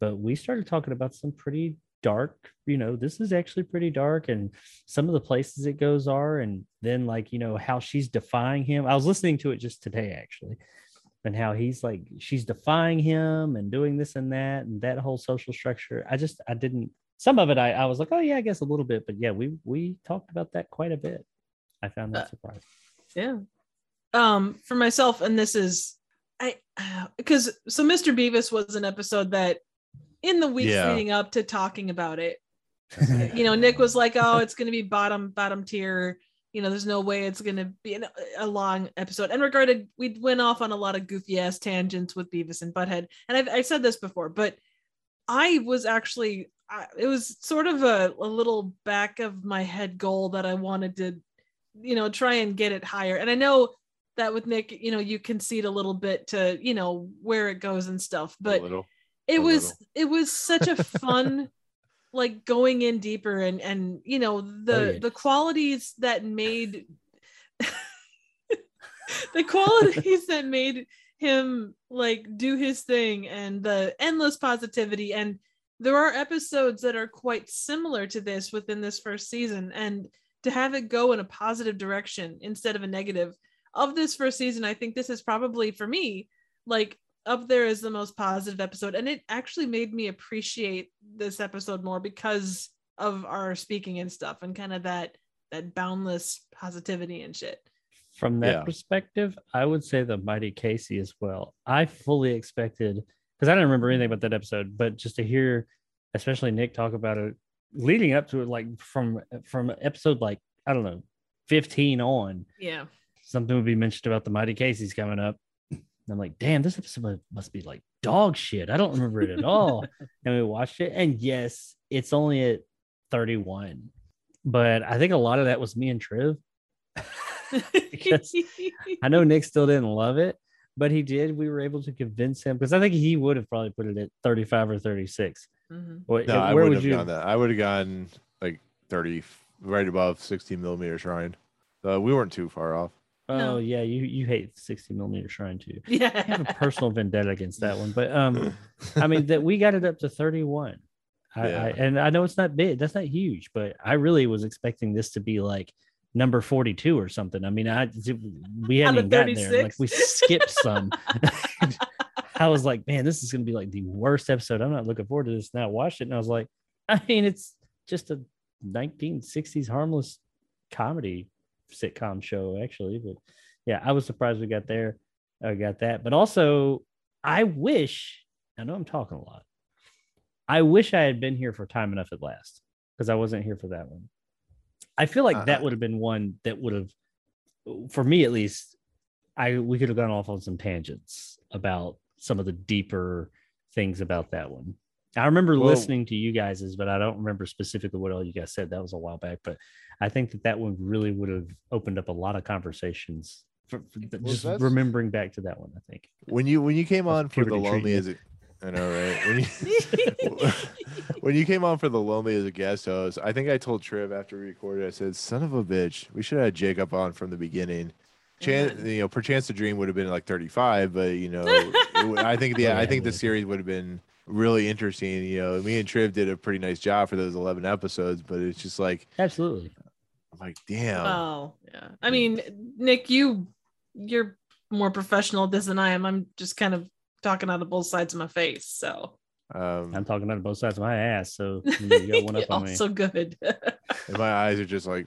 but we started talking about some pretty dark you know this is actually pretty dark and some of the places it goes are and then like you know how she's defying him. I was listening to it just today actually and how he's like she's defying him and doing this and that and that whole social structure. I just i didn't some of it i, I was like oh yeah i guess a little bit but yeah we we talked about that quite a bit. I found that Uh, surprising. yeah. Um for myself and this is i because so mr bevis was an episode that in the weeks Yeah. leading up to talking about it. You know nick was like oh it's going to be bottom bottom tier. You know there's no way it's going to be an, a long episode. And regarded we went off on a lot of goofy ass tangents with beavis and butthead. And i've, I've said this before but i was actually I, it was sort of a, a little back of my head goal that i wanted to you know try and get it higher. And i know that with nick you know you concede a little bit to you know where it goes and stuff A but little. It was little. it was such a fun like going in deeper and and you know the Oh, yeah. the qualities that made the qualities that made him like do his thing and the endless positivity and there are episodes that are quite similar to this within this first season and to have it go in a positive direction instead of a negative of this first season i think this is probably for me like up there as the most positive episode and it actually made me appreciate this episode more because of our speaking and stuff and kind of that that boundless positivity and shit From that Yeah. perspective, I would say the Mighty Casey as well. I fully expected because I don't remember anything about that episode, but just to hear, especially Nick talk about it leading up to it, like from from episode like I don't know, fifteen on, yeah. something would be mentioned about the Mighty Casey's coming up. And I'm like, damn, this episode must be like dog shit. I don't remember it at all. and we watched it, and yes, it's only at 31, but I think a lot of that was me and Triv. Because I know Nick still didn't love it, but he did. We were able to convince him because I think he would have probably put it at 35 or 36. Mhm. What, No, I where wouldn't would have you? gone that. I would have gone like 30, right above 16 millimeter shrine. Uh, we weren't too far off. Oh No. yeah, you you hate 60 millimeter shrine too. Yeah, I have a personal vendetta against that one, but um, I mean that we got it up to 31. I, Yeah. I and I know it's not big, that's not huge, but I really was expecting this to be like number 42 or something. I mean, I we hadn't of even gotten there. Like we skipped some. I was like, man, this is gonna be like the worst episode. I'm not looking forward to this. Now I watched it and I was like, I mean, it's just a 1960s harmless comedy sitcom show, actually. But yeah, I was surprised we got there. I got that. But also, I wish, I know I'm talking a lot. I wish I had been here for time enough at last because I wasn't here for that one. I feel like that Uh-huh. would have been one that would have, for me at least, I we could have gone off on some tangents about some of the deeper things about that one. I remember listening to you guys's, but I don't remember specifically what all you guys said. That was a while back, but I think that that one really would have opened up a lot of conversations. For, for th- Well, just remembering back to that one, I think. When you when you came on for the lonely treatment. as a, I know, right? When you when you came on for the lonely as a guest host, I think I told Triv after we recorded, I said, "Son of a bitch, we should have had Jacob on from the beginning." Chance, you know, perchance the dream would have been like 35, but you know, it I think the Oh, yeah, I think the series would have been really interesting. You know, me and Triv did a pretty nice job for those 11 episodes, but it's just like, Absolutely. I'm like, damn. Oh, yeah. I mean, Nick, you you're more professional at this than I am. I'm just kind of talking out of both sides of my face. So Um, I'm talking out of both sides of my ass, so you, know, you got one up on me. also good. and my eyes are just like,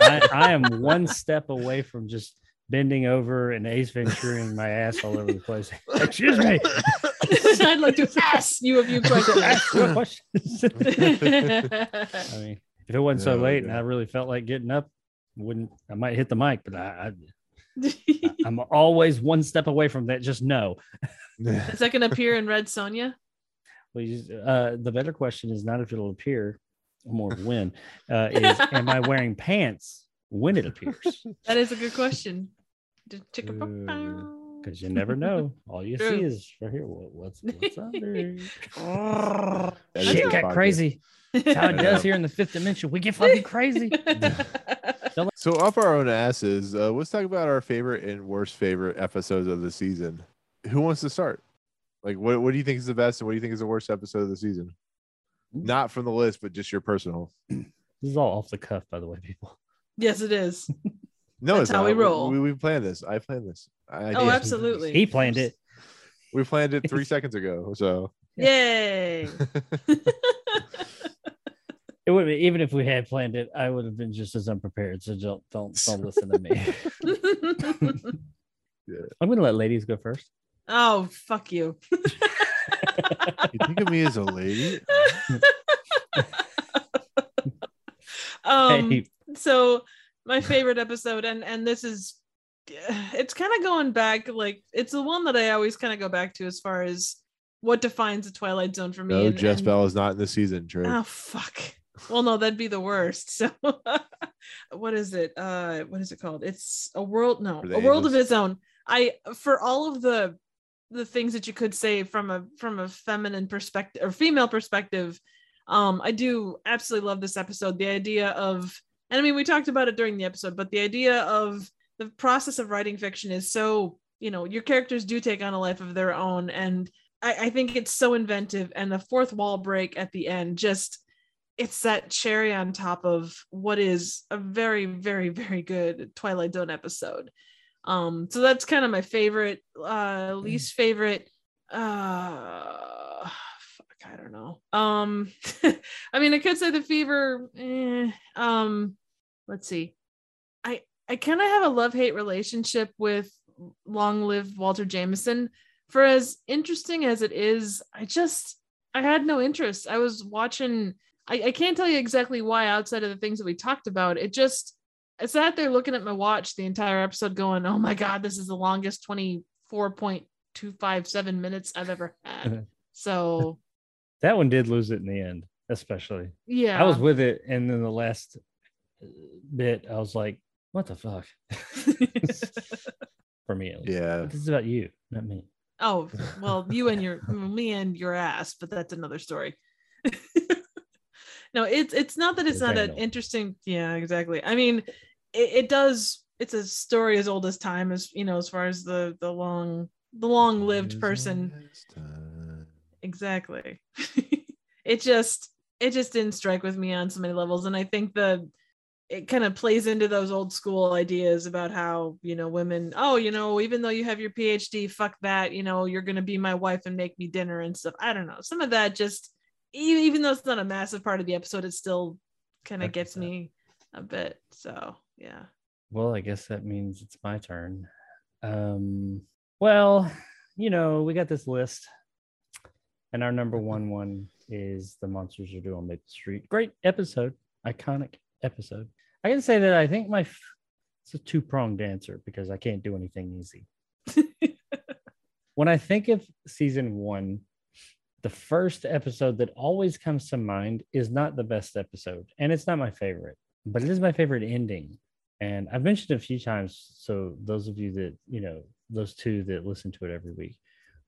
I, I am one step away from just bending over and Ace Venturing my ass all over the place. Excuse me. I'd like to ask you a few Ask your questions. questions. I mean, if it wasn't so Oh, late and I really felt like getting up, wouldn't I might hit the mic, but I, I I'm always one step away from that. Just know. Is that going to appear in Red Sonia? Well, you, uh, the better question is not if it'll appear, more of when. Uh, is am I wearing pants when it appears? That is a good question. Because you never know. All you see is right here. What, what's what's under? That is Shit got crazy. That's how it does here in the fifth dimension. We get fucking crazy. So off our own asses, uh, let's talk about our favorite and worst favorite episodes of the season. Who wants to start? Like, what what do you think is the best, and what do you think is the worst episode of the season? Not from the list, but just your personal. This is all off the cuff, by the way, people. yes, it is. No, That's it's how not. we roll. We, we planned this. I planned this. I Oh, did. absolutely. He planned it. We planned it three seconds ago. So Yay. It would be, even if we had planned it, I would have been just as unprepared. So don't don't don't listen to me. I'm gonna let ladies go first. oh, fuck you. you think of me as a lady? um, Hey, so my favorite episode and and this is it's kind of going back like it's the one that i always kind of go back to as far as what defines the twilight zone for me No, and- Jess and- Bell is not in the season. Trey. oh fuck. Well no that'd be the worst so what is it? Uh what is it called? It's a world no a world of its own. I for all of the the things that you could say from a from a feminine perspective or female perspective um i do absolutely love this episode. The idea of and i mean we talked about it during the episode but the idea of the process of writing fiction is so you know your characters do take on a life of their own. And i, I think it's so inventive. And the fourth wall break at the end just it's that cherry on top of what is a very very very good twilight zone episode. Um so that's kind of my favorite uh least favorite uh fuck i don't know. Um i mean i could say the fever eh, um let's see i I kind of have a love hate relationship with Long Live Walter Jameson. For as interesting as it is, I just I had no interest. I was watching. I, I can't tell you exactly why outside of the things that we talked about. It just I sat there looking at my watch the entire episode, going, "Oh my god, this is the longest twenty four point two five seven minutes I've ever had." so That one did lose it in the end, especially. yeah, I was with it, and then the last bit, I was like, "What the fuck?" For me, at least. Yeah. But this is about you, not me. Oh, well, you and your me and your ass, but that's another story. no, it's it's not that it's not an interesting. Yeah, exactly. I mean, it, it does. It's a story as old as time, as you know, as far as the the long the long lived person. Exactly. it just it just didn't strike with me on so many levels, and I think the it kind of plays into those old school ideas about how you know women oh you know even though you have your phd fuck that you know you're gonna be my wife and make me dinner and stuff. I don't know. Some of that just even though it's not a massive part of the episode it still kind of gets me a bit so yeah. Well, I guess that means it's my turn. Um, well, you know, we got this list, and our number one one is the monsters are due on Maple Street. Great episode, iconic episode. I can say that I think my f- it's a two pronged answer because I can't do anything easy. when I think of season one, the first episode that always comes to mind is not the best episode, and it's not my favorite, but it is my favorite ending. And I've mentioned it a few times. So those of you that, you know, those two that listen to it every week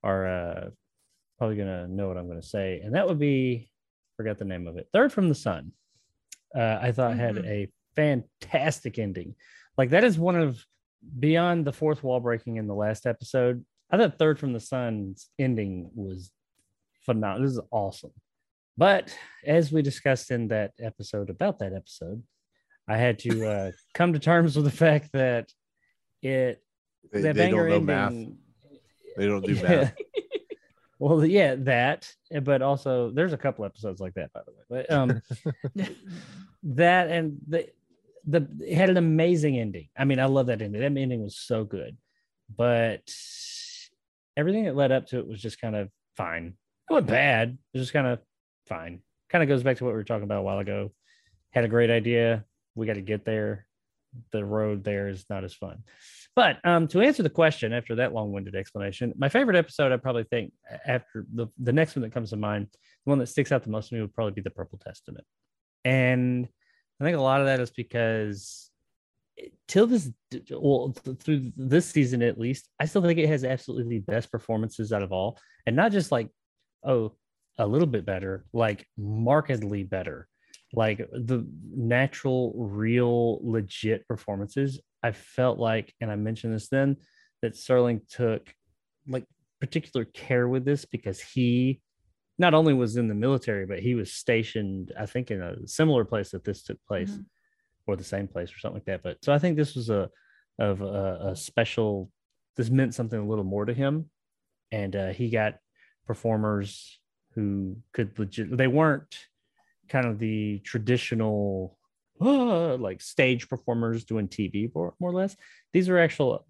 are uh, probably going to know what I'm going to say. And that would be, forgot the name of it, Third from the Sun. Uh, I thought had Mhm. a fantastic ending. Like that is one of, beyond the fourth wall breaking in the last episode, I thought Third from the Sun's ending was phenomenal. This is awesome. But as we discussed in that episode about that episode, I had to uh, come to terms with the fact that it They, that they banger don't know ending. math. They don't do math. well, yeah, that, but also there's a couple episodes like that, by the way. But um, that and the the it had an amazing ending. I mean, I love that ending. That ending was so good, but everything that led up to it was just kind of fine. It wasn't bad. It was just kind of fine. Kind of goes back to what we were talking about a while ago. Had a great idea. We got to get there. The road there is not as fun. But um, to answer the question after that long-winded explanation, my favorite episode, I probably think after the the next one that comes to mind, the one that sticks out the most to me would probably be the Purple Testament. And I think a lot of that is because till this well th- through this season at least, I still think it has absolutely the best performances out of all, and not just like oh a little bit better, like markedly better, like the natural, real, legit performances. I felt like, and I mentioned this then, that Serling took like particular care with this because he not only was in the military, but he was stationed, I think, in a similar place that this took place, Mhm. or the same place, or something like that. But so I think this was a of a, a special. This meant something a little more to him, and uh, he got performers who could legit. They weren't kind of the traditional uh, like stage performers doing TV more, more or less. These are actual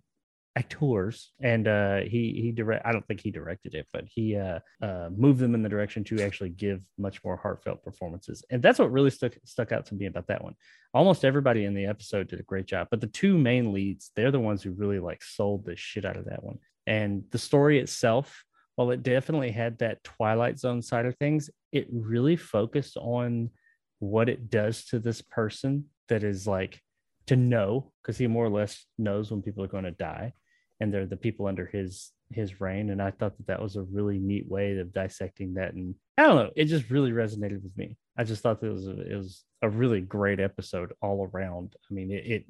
actors and uh he he direct i don't think he directed it but he uh uh moved them in the direction to actually give much more heartfelt performances. And that's what really stuck stuck out to me about that one. Almost everybody in the episode did a great job but the two main leads they're the ones who really like sold the shit out of that one. And the story itself while it definitely had that twilight zone side of things it really focused on what it does to this person that is like to know because he more or less knows when people are going to die and they're the people under his his reign. And i thought that that was a really neat way of dissecting that. And i don't know it just really resonated with me i just thought that it was a, it was a really great episode all around. I mean it, it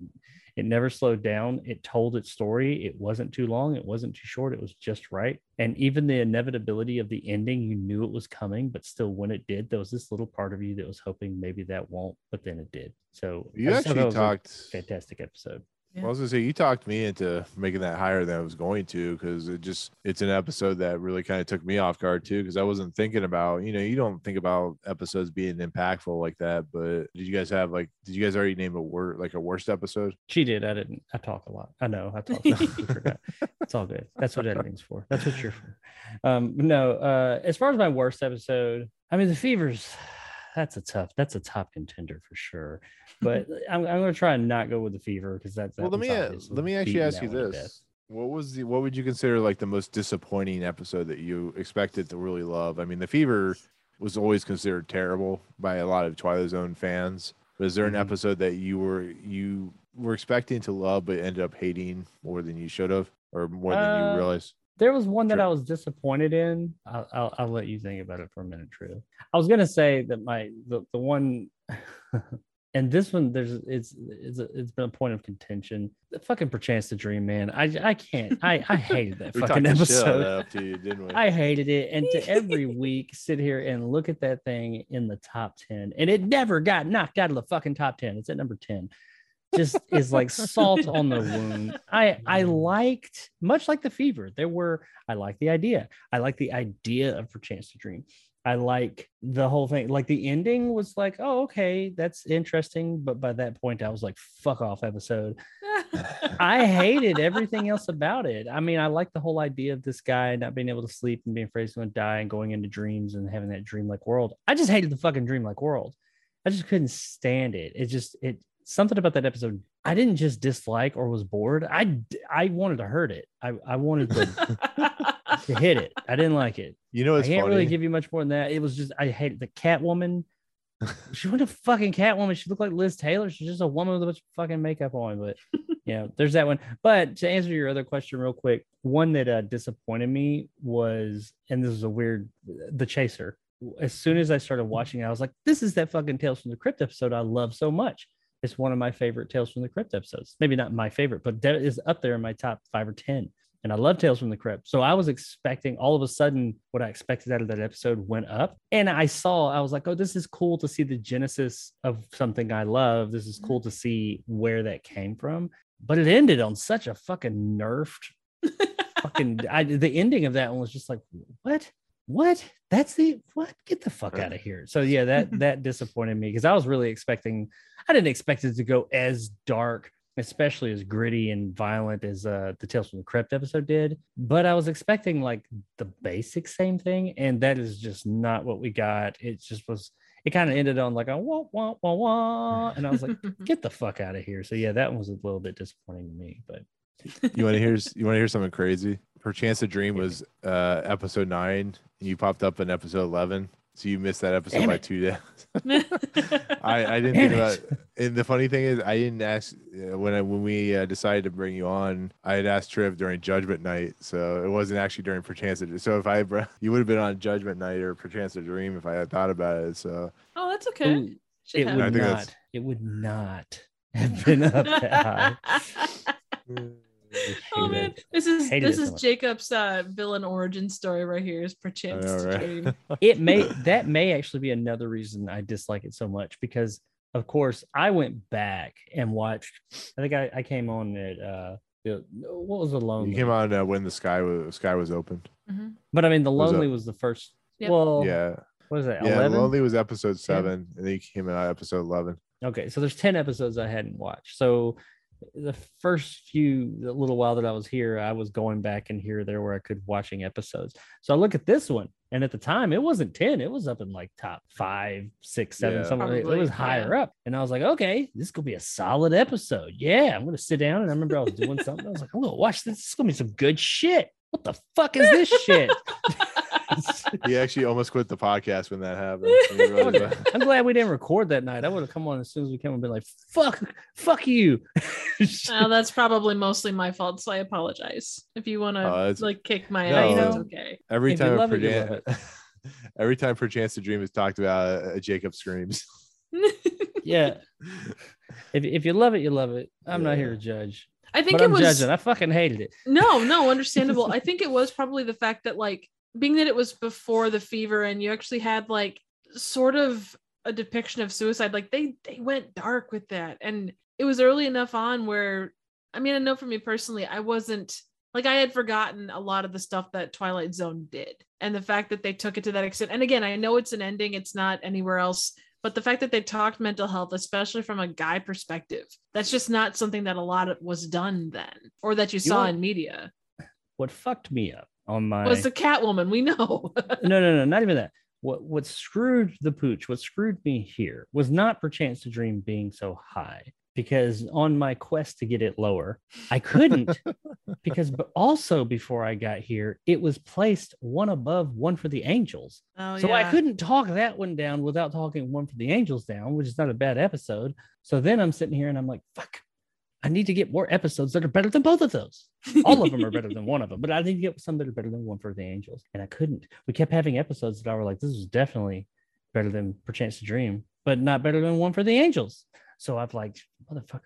it never slowed down. It told its story. It wasn't too long. It wasn't too short. It was just right. And even the inevitability of the ending you knew it was coming but still when it did there was this little part of you that was hoping maybe that won't but then it did. So You I just thought that actually talked. fantastic episode Well, I was gonna say you talked me into making that higher than I was going to because it just it's an episode that really kind of took me off guard too because I wasn't thinking about you know you don't think about episodes being impactful like that but did you guys have like did you guys already name a word like a worst episode? She did. I didn't. I talk a lot. I know. I talk. Forgot. It's all good. That's what editing's for. That's what you're for. Um, no. Uh, as far as my worst episode, I mean, the fevers. That's a tough. That's a top contender for sure. But I'm, I'm going to try and not go with the fever because that's. well, let me uh, let me actually ask you this: What was the what would you consider like the most disappointing episode that you expected to really love? I mean, the fever was always considered terrible by a lot of Twilight Zone fans. Was there an Mhm. episode that you were you were expecting to love but ended up hating more than you should have, or more than Uh, you realized? There was one that Sure. I was disappointed in. I'll, I'll, I'll let you think about it for a minute, True. I was gonna say that my the, the one, and this one there's it's it's a, it's been a point of contention. The fucking perchance to dream, man. I I can't. I I hated that fucking episode. that up to you, didn't we? I hated it. And to every week sit here and look at that thing in the top 10. And it never got knocked out of the fucking top 10. It's at number 10. Just is like salt on the wound. I I mm-hmm. liked much like the fever. There were I like the idea. I like the idea of Perchance to Dream. I like the whole thing. Like the ending was like, oh, okay, that's interesting. But by that point, I was like, fuck off episode. I hated everything else about it. I mean, I like the whole idea of this guy not being able to sleep and being afraid he's going to die and going into dreams and having that dreamlike world. I just hated the fucking dreamlike world. I just couldn't stand it. It just it something about that episode. I didn't just dislike or was bored. i i wanted to hurt it. I I wanted to, to hit it. I didn't like it. you know, I can't funny. really give you much more than that. It was just I hated the Catwoman. she wasn't a fucking Catwoman. She looked like Liz Taylor. She's just a woman with a bunch of fucking makeup on. But yeah, there's that one. But to answer your other question real quick, one that uh, disappointed me was, and this is a weird, The Chaser. As soon as I started watching, it, I was like, this is that fucking Tales from the Crypt episode I love so much. It's one of my favorite Tales from the Crypt episodes. Maybe not my favorite, but that is up there in my top five or 10 and I love Tales from the Crypt. So I was expecting all of a sudden what I expected out of that episode went up. And I saw, I was like, oh, this is cool to see the genesis of something I love. This is mm-hmm. cool to see where that came from. But it ended on such a fucking nerfed fucking I, the ending of that one was just like, what? What? That's the what? Get the fuck out of here. So yeah, that that disappointed me because I was really expecting I didn't expect it to go as dark especially as gritty and violent as uh, the Tales from the Crypt episode did. But I was expecting like the basic same thing, and that is just not what we got. It just was. It kind of ended on like a wah wah wah wah, and I was like, "Get the fuck out of here!" So yeah, that one was a little bit disappointing to me. But you want to hear you want to hear something crazy? Perchance to Dream was uh episode nine, and you popped up in episode eleven, so you missed that episode Damn by it. two days. I, I didn't Damn think about. it. And the funny thing is, I didn't ask uh, when I when we uh, decided to bring you on. I had asked Triv during Judgment Night, so it wasn't actually during Perchance. to- So if I you would have been on Judgment Night or Perchance to Dream if I had thought about it. So oh, that's okay. Ooh, it I would think that's- not. It would not have been up that high. oh Hated man, it. this is Hated this it so is. Jacob's uh, villain origin story right here. Is perchance know, right? dream. it may that may actually be another reason I dislike it so much because of course I went back and watched I think I, I came on at uh the, what was the lonely you came on uh, when the sky was sky was opened. Mhm. but I mean the lonely it- was the first Yep. well yeah, what is that yeah. 11 Lonely was episode seven, and then you came in on episode eleven. okay so there's 10 episodes I hadn't watched so the first few the little while that I was here I was going back and here there where I could watching episodes. So I look at this one and at the time it wasn't 10 it was up in like top five six seven Yeah. something like- it Probably, was yeah. higher up. And I was like okay this could be a solid episode. Yeah I'm gonna sit down and I remember I was doing something. I was like I'm gonna watch this. This is gonna be some good shit. What the fuck is this shit He actually almost quit the podcast when that happened. when he realized that. I'm glad we didn't record that night I would have come on as soon as we came and been like fuck fuck you Well, that's probably mostly my fault, so I apologize. If you want to it's- like kick my No, ass, you it's know, okay. Every If time love it, you Perchance, love every time for Perchance to Dream is talked about, uh, Jacob screams. yeah if, if you love it you love it i'm not here to judge I think but it i'm was judging i fucking hated it no, no, understandable. I think it was probably the fact that like being that it was before the fever and you actually had like sort of a depiction of suicide. Like they they went dark with that, and it was early enough on where I mean, I know for me personally, I wasn't like I had forgotten a lot of the stuff that Twilight Zone did. And the fact that they took it to that extent. And again, I know it's an ending, it's not anywhere else, but the fact that they talked mental health, especially from a guy perspective, that's just not something that a lot of was done then or that you saw know- in media. What fucked me up on my Was the Catwoman, we know. no, no, no, not even that. What what screwed the pooch, what screwed me here was not perchance to dream being so high. Because on my quest to get it lower, I couldn't. because but also before I got here, it was placed one above one for the angels. oh, so I couldn't talk that one down without talking one for the angels down, which is not a bad episode. So then I'm sitting here and I'm like, fuck, I need to get more episodes that are better than both of those. All of them are better than one of them, but I need to get some that are better than one for the angels. And I couldn't. We kept having episodes that I were like, this is definitely better than Perchance to Dream, but not better than one for the angels. So I've like, motherfucker,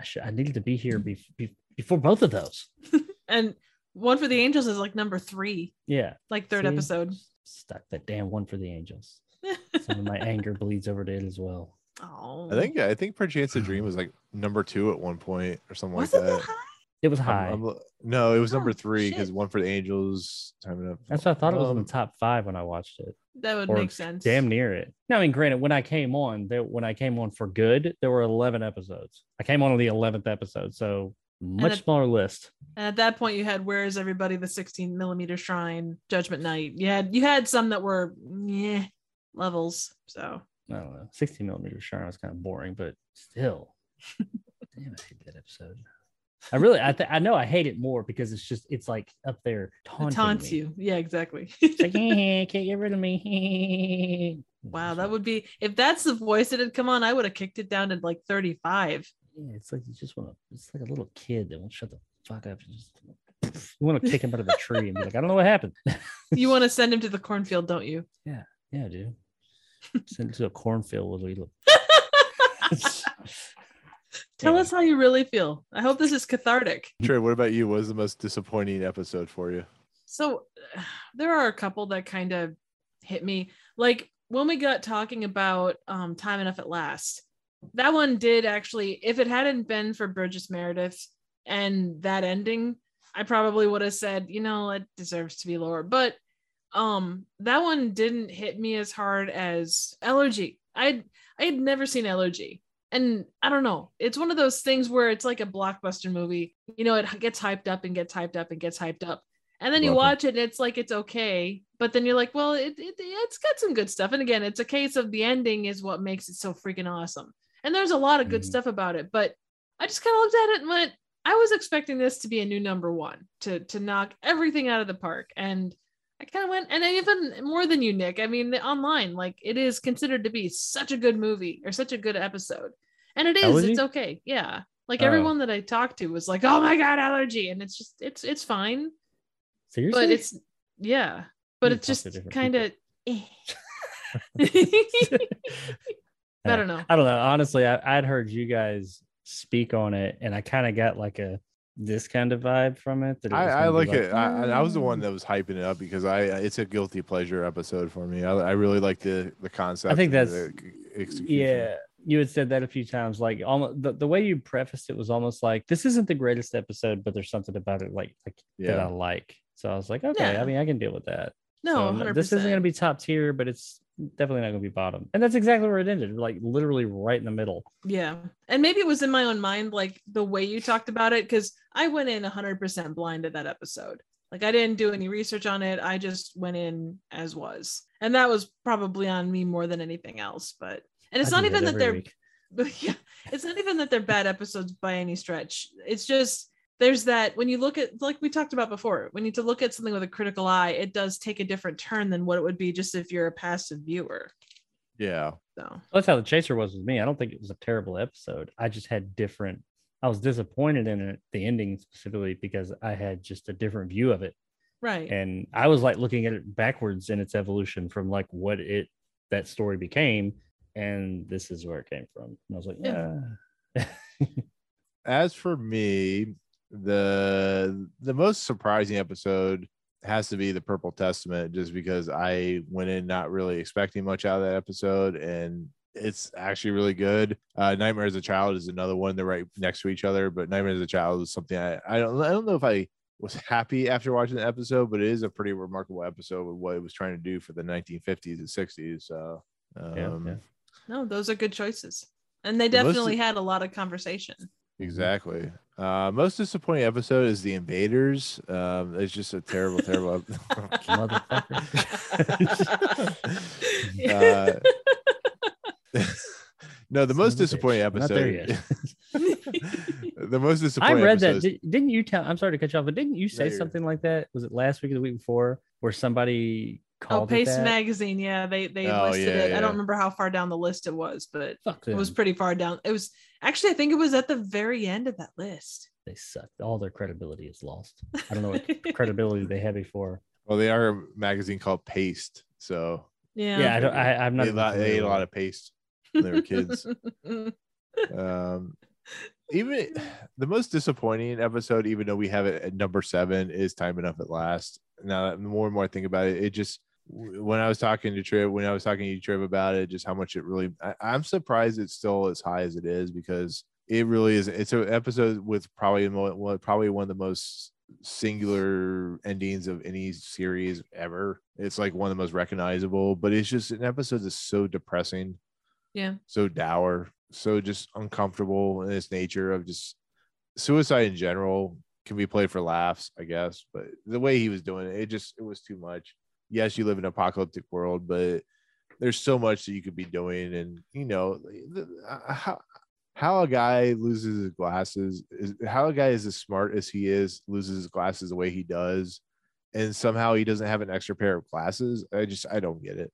I, should, I needed to be here be, be, before both of those. and one for the angels is like number three, Yeah. like third See? episode. Stuck that damn one for the angels. Some of my anger bleeds over to it as well. Oh, I think I think Perchance to Dream was like number two at one point or something was like it that. that high? It was I'm- high. I'm- no, it was number three because one for the Angels. Time enough. That's what I thought it was in Um, the top five when I watched it. That would or make sense. Damn near it. Now, I mean, granted, when I came on, there when I came on for good, there were 11 episodes. I came on the 11th episode, so much it- smaller list. And at that point, you had "Where Is Everybody?" the 16 millimeter Shrine, Judgment Night. You had you had some that were yeah levels. So I don't know. 16 millimeter Shrine was kind of boring, but still. Damn, I hate that episode. I really, I, th- I know I hate it more because it's just, it's like up there it taunts me. you. Yeah, exactly. It's like, "Eh, can't get rid of me. wow, that would be if that's the voice that had come on, I would have kicked it down to like 35. Yeah, it's like you just want to. It's like a little kid that won't shut the fuck up. You Just you want to kick him out of the tree and be like, I don't know what happened. You want to send him to the cornfield, don't you? yeah, yeah, dude. Send it to a cornfield where we. Tell Anyway. us how you really feel. I hope this is cathartic. Trey, what about you? What was the most disappointing episode for you? So there are a couple that kind of hit me. Like when we got talking about um Time Enough at Last, that one did actually, if it hadn't been for Burgess Meredith and that ending, I probably would have said, you know, it deserves to be lower. But um that one didn't hit me as hard as Elegy. I'd I had never seen Elegy. And I don't know. It's one of those things where it's like a blockbuster movie. You know, it gets hyped up and gets hyped up and gets hyped up. And then you Welcome. watch it and it's like it's okay. But then you're like, well, it, it it's got some good stuff. And again, it's a case of the ending is what makes it so freaking awesome. And there's a lot of good Mhm. stuff about it. But I just kind of looked at it and went, I was expecting this to be a new number one to to knock everything out of the park. And I kind of went, and even more than you, Nick. I mean, the online, like it is considered to be such a good movie or such a good episode. And it is, Elegy? it's okay. Yeah. Like Oh. everyone that I talked to was like, oh my God, Elegy. And it's just, it's, it's fine. Seriously, But it's, yeah. But it's just kind of, eh. I don't know. I don't know. Honestly, I, I'd heard you guys speak on it, and I kind of got like a this kind of vibe from it. That it I, was I gonna like it. I, I- I was the one "Mm." that was hyping it up because I it's a guilty pleasure episode for me. I, I really like the the concept. I think that's- execution. Yeah, you had said that a few times. Like almost the, the way you prefaced it was almost like this isn't the greatest episode, but there's something about it like like that I like. So I was like, okay, Yeah. I mean, I can deal with that. no, So, 100%. this isn't going to be top tier, but it's definitely not going to be bottom. And that's exactly where it ended, like literally right in the middle. Yeah. And maybe it was in my own mind, like the way you talked about it, because I went in 100% blind to that episode. Like I didn't do any research on it. I just went in as was. And that was probably on me more than anything else. But, and it's I not even that they're, yeah, it's not even that they're bad episodes by any stretch. It's just, there's that when you look at, like we talked about before, when you to look at something with a critical eye, it does take a different turn than what it would be just if you're a passive viewer. Yeah. So, That's how the chaser was with me. I don't think it was a terrible episode. I just had different. I was disappointed in it, the ending specifically because I had just a different view of it, right. and I was like looking at it backwards in its evolution from like what it that story became, and this is where it came from. And I was like, Yeah. yeah, As for me, the the most surprising episode has to be the Purple Testament, just because I went in not really expecting much out of that episode, and it's actually really good. Uh, Nightmare as a Child is another one. They're right next to each other, but Nightmare as a Child is something I, I don't I don't know if I was happy after watching the episode, but it is a pretty remarkable episode with what it was trying to do for the 1950s and 60s. So um, Yeah, yeah. No, those are good choices. And they The most- definitely had a lot of conversation. Exactly. Uh, most disappointing episode is the Invaders. Um, it's just a terrible, terrible. ep- Uh, no, the most disappointing episode. the most disappointing. I read that. Did, didn't you tell? I'm sorry to cut you off, but didn't you say you're- something like that? Was it last week or the week before where somebody called it Paste that? Magazine. Yeah, they they Oh, listed yeah, it. I don't remember how far down the list it was, but it was pretty far down. It was actually, I think it was at the very end of that list. They suck. All their credibility is lost. I don't know what credibility they had before. well, they are a magazine called Paste, so Yeah. Yeah, I don't. I, I'm not. they, ate a lot- they ate a lot of paste when they were kids. um, even the most disappointing episode, even though we have it at number seven, is Time Enough at Last. Now, that the more and more I think about it, it just when I was talking to Triv, when I was talking to you, Triv, about it, just how much it really, I, I'm surprised it's still as high as it is because it really is. It's an episode with probably probably one of the most singular endings of any series ever. It's like one of the most recognizable, but it's just an episode that's so depressing yeah. so dour, so just uncomfortable in its nature of just suicide in general can be played for laughs, I guess. But the way he was doing it, it just it was too much. Yes, you live in an apocalyptic world, but there's so much that you could be doing, and you know the, uh, how how a guy loses his glasses is how a guy is as smart as he is loses his glasses the way he does, and somehow he doesn't have an extra pair of glasses. I just I don't get it.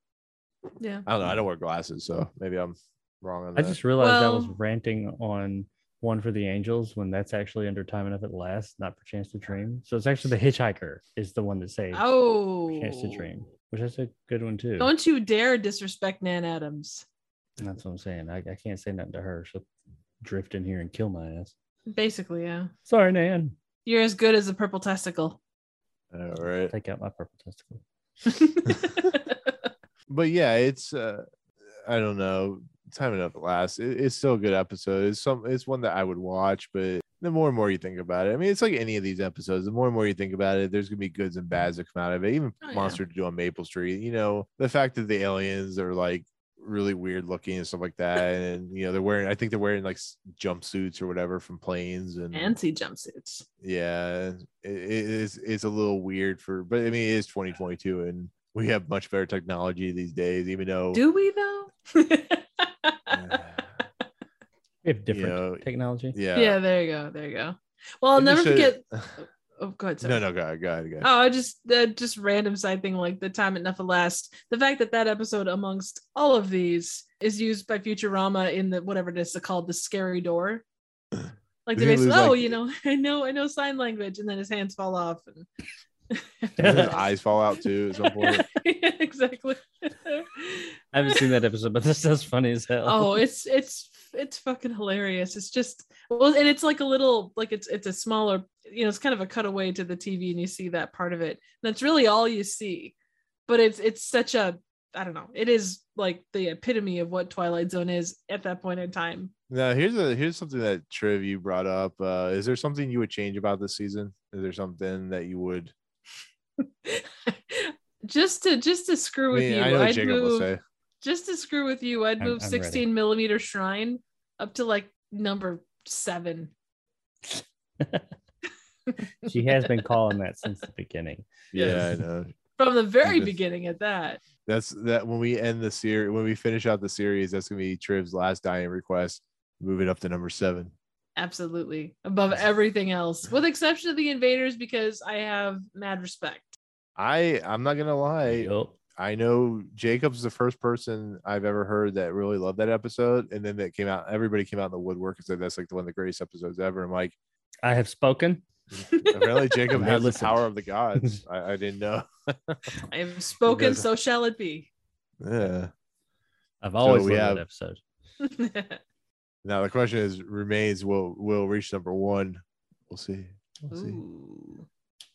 Yeah. I don't know. I don't wear glasses, so maybe I'm wrong on I just realized I was ranting on one for the angels when that's actually under time enough at last, not Perchance to Dream. So it's actually the hitchhiker is the one that saved Oh. chance to dream, which is a good one too. Don't you dare disrespect Nan Adams. And that's what I'm saying. I, I can't say nothing to her. She'll drift in here and kill my ass. Basically, yeah. Sorry, Nan. You're as good as a purple testicle. All right. Take out my purple testicle. But yeah, it's uh I don't know. Time enough to last. It, it's still a good episode. It's some it's one that I would watch, but the more and more you think about it, I mean, it's like any of these episodes. The more and more you think about it, there's gonna be goods and bads that come out of it. Even Oh, yeah. Monsters Are Due on Maple Street, you know, the fact that the aliens are like really weird looking and stuff like that, and you know, they're wearing. I think they're wearing like jumpsuits or whatever from planes and Fancy jumpsuits. yeah it, it is it's a little weird for but i mean it is 2022 and we have much better technology these days even though Do we though? We have different know, technology. yeah yeah. there you go. There you go. Well, I'll It never just forget. Oh, go ahead. no Sorry. no go ahead, go ahead, go ahead. Oh, I just uh, just random side thing like the time enough at last. The fact that that episode amongst all of these is used by Futurama in the whatever it is called the scary door. Like they Doesn't basically, oh, like- you know, I know, I know sign language, and then his hands fall off. And... His eyes fall out too at some point yeah, exactly. I haven't seen that episode, but this is funny as hell. oh, it's it's it's fucking hilarious. It's just well, and it's like a little like it's it's a smaller, you know, it's kind of a cutaway to the TV, and you see that part of it. That's really all you see, but it's it's such a I don't know. It is like the epitome of what Twilight Zone is at that point in time. now here's a here's something that Triv you brought up uh is there something you would change about this season is there something that you would just to just to screw I with you, I know I'd Jacob will say just to screw with you. I'd I'm- move I'm ready. 16 millimeter shrine up to like number seven. she has been calling that since the beginning. yeah i know From the very Just- beginning at that. that's that when we end the series when we finish out the series that's gonna be Triv's last dying request moving up to number seven Absolutely. Above everything else, with exception of the invaders, because I have mad respect. I I'm not gonna lie. Yup. I know Jacob's the first person I've ever heard that really loved that episode, and then that came out. Everybody came out in the woodwork and said that's like the one of the greatest episodes ever. I'm like, I have spoken. apparently Jacob Now has the power of the gods. I, I didn't know. I have spoken, does- so shall it be. yeah. I've always we loved have- that episode. Now the question is remains will will reach number one. We'll see. We'll see. Ooh.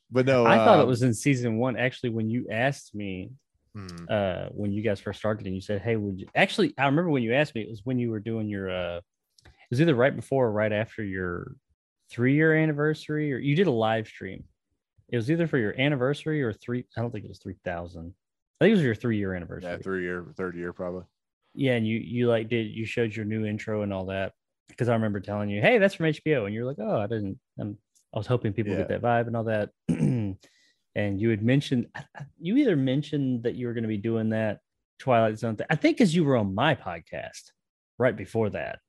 But no, I thought it um, was in season one. Actually, when you asked me Hmm. uh when you guys first started and you said hey would you actually i remember when you asked me it was when you were doing your uh it was either right before or right after your three year anniversary or you did a live stream. It was either for your anniversary or three i don't think it was 3000 i think it was your three year anniversary. Yeah, three year, third year probably. yeah and you you like did you showed your new intro and all that because i remember telling you hey that's from hbo and you're like oh i didn't I'm, i was hoping people get that vibe and all that and you had mentioned I- I- you either mentioned that you were going to be doing that twilight zone thing i think as you were on my podcast right before that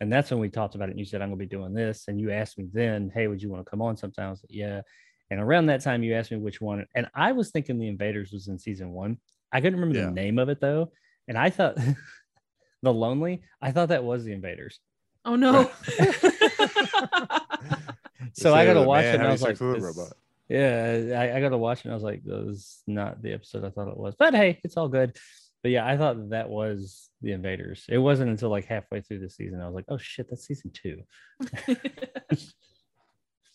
and that's when we talked about it and you said i'm going to be doing this and you asked me then hey would you want to come on sometime I was like, yeah and around that time you asked me which one and i was thinking the invaders was in season one i couldn't remember Yeah. the name of it though and i thought the lonely i thought that was the invaders Oh no. so Say i gotta watch man it and i was like sex with a this- robot. Yeah I, I gotta watch it and i was like this is not the episode i thought it was but hey it's all good but yeah i thought that was the invaders it wasn't until like halfway through the season i was like oh shit that's season two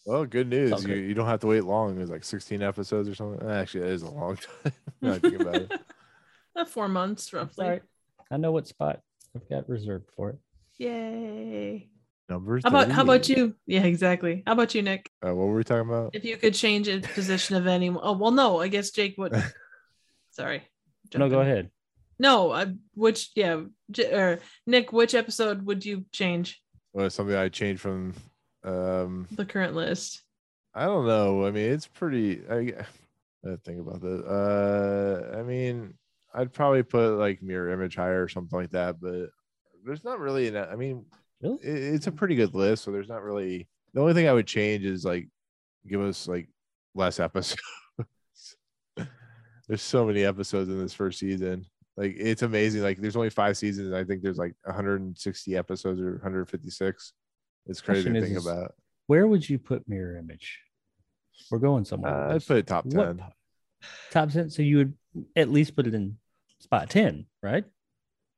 Well, good news. all You, good. you don't have to wait long. There's like 16 episodes or something. Actually, that is a long time. now I think about it. Uh, Four months roughly. all right. i know what spot i've got reserved for it Yay. Numbers. How about how about you? Yeah, exactly. How about you, Nick? Uh, what were we talking about? If you could change a position of anyone. Oh well, no. I guess Jake would. Sorry. no Jump go ahead No, I, which yeah, J- or Nick, which episode would you change Well, something I changed from. Um, the current list? I don't know. I mean, it's pretty. I, I think about this. Uh, I mean, I'd probably put like mirror image higher or something like that. But there's not really. An, I mean, Really? it, it's a pretty good list. So there's not really. The only thing I would change is like give us like less episodes. there's so many episodes in this first season. Like it's amazing. Like there's only five seasons. And I think there's like 160 episodes or 156. It's crazy Question to think is about. where would you put mirror image we're going somewhere Uh, I'd this. put it top 10. What top 10 so you would at least put it in spot 10 right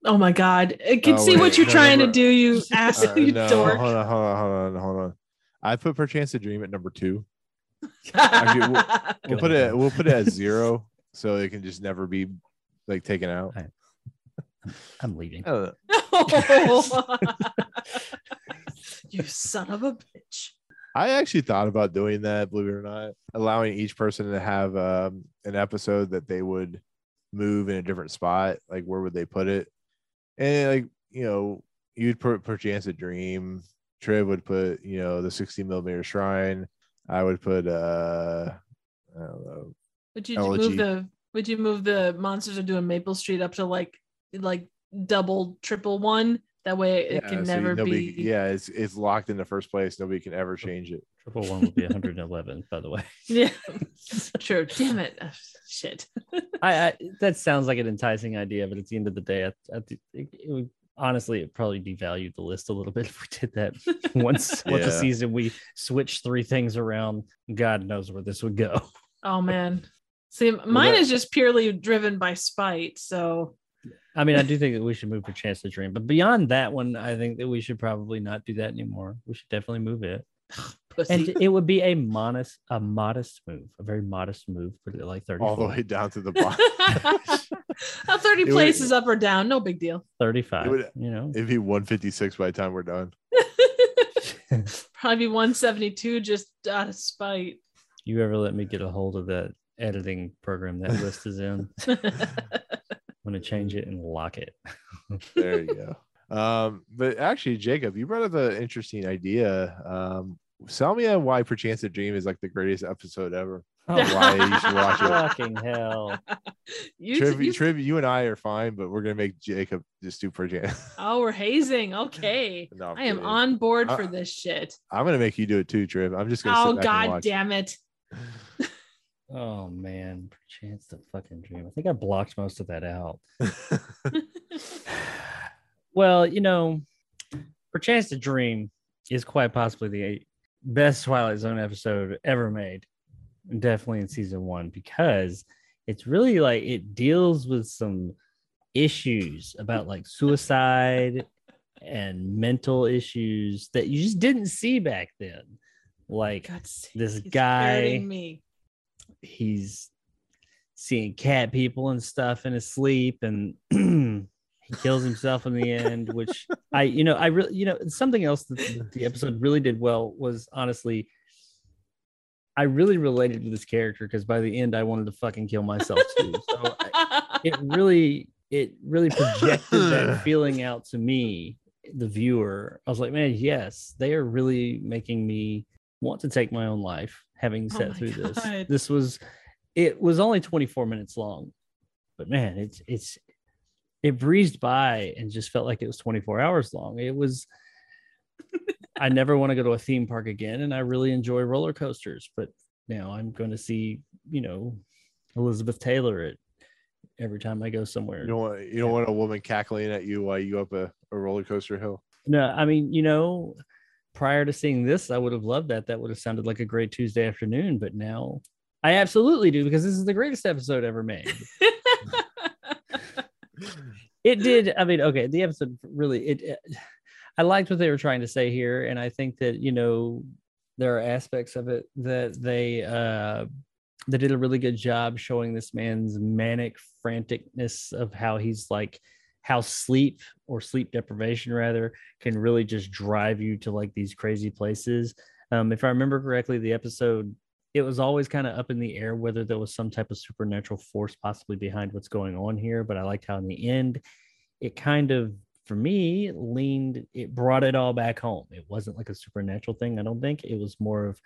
Oh my god. I can Oh, see wait, what you're no, trying no, to do, you ass Uh, you no, dork. hold on, hold on, hold on, hold on. I put perchance to dream at number two. Actually, We'll Go put it. We'll put it at zero, so it can just never be like taken out. Alright. i'm leaving I don't you son of a bitch. I actually thought about doing that. Believe it or not, allowing each person to have um, an episode that they would move in a different spot. Like where would they put it? And like you know, you'd put perchance a dream. Triv would put you know the 60 millimeter shrine. I would put uh I don't know Would you Elegy. move the would you move the monsters are due on Maple Street up to like like double triple one? That way it Yeah, can so never nobody, be Yeah, it's it's locked in the first place. Nobody can ever change it. triple one would be 111 by the way Yeah. True. Damn it. Ugh, Shit. I, I that sounds like an enticing idea but at the end of the day I, I it, it would honestly it probably devalued the list a little bit if we did that once once a season we switch three things around god knows where this would go Oh man. See, mine that- is just purely driven by spite. So I mean, I do think that we should move Perchance to Dream, but beyond that one, I think that we should probably not do that anymore. We should definitely move it, pussy. and it would be a modest, a modest move, a very modest move, for like 34, All the way down to the bottom. How 30 It would- places up or down, no big deal. 35. It would- you know, It'd be 156 by the time we're done. Probably 172 just out of spite. you ever let me get a hold of that editing program that list is in? I'm gonna change it and lock it. There you go. Um, but actually, Jacob, you brought up an interesting idea. Um, tell me on why Perchance to Dream is like the greatest episode ever. Oh, Why you should watch it. fucking hell! you, Triv, you- Triv, you and I are fine, but we're gonna make Jacob just do Perchance. oh, we're hazing. Okay. No, I'm am on board for Uh, this shit. I'm gonna make you do it too, Triv. I'm just gonna. Oh, sit back and god watch. damn it. Oh man, perchance the fucking Dream. I think I blocked most of that out. Well, you know, perchance the Dream is quite possibly the best Twilight Zone episode ever made. Definitely in season one, because it's really like it deals with some issues about like suicide and mental issues that you just didn't see back then. Like sake, this guy- he's seeing cat people and stuff in his sleep and he kills himself in the end which i you know i really you know something else that the episode really did well was honestly i really related to this character because by the end i wanted to fucking kill myself too. So I, it really it really projected that feeling out to me the viewer. I was like man yes they are really making me want to take my own life having Oh sat my through this. This was it was only 24 minutes long but man it's it's it breezed by and just felt like it was 24 hours long. It was i never want to go to a theme park again and i really enjoy roller coasters but now i'm going to see you know elizabeth taylor at every time i go somewhere. You don't want you don't want a woman cackling at you while you go up a, a roller coaster hill. no i mean you know prior to seeing this i would have loved that. That would have sounded like a great tuesday afternoon but now i absolutely do because this is the greatest episode ever made it did i mean okay the episode really it it- i liked what they were trying to say here and i think that you know there are aspects of it that they uh they did a really good job showing this man's manic franticness of how he's like how sleep or sleep deprivation rather can really just drive you to like these crazy places. Um if i remember correctly the episode it was always kind of up in the air whether there was some type of supernatural force possibly behind what's going on here but i liked how in the end it kind of for me leaned it brought it all back home. It wasn't like a supernatural thing i don't think. It was more of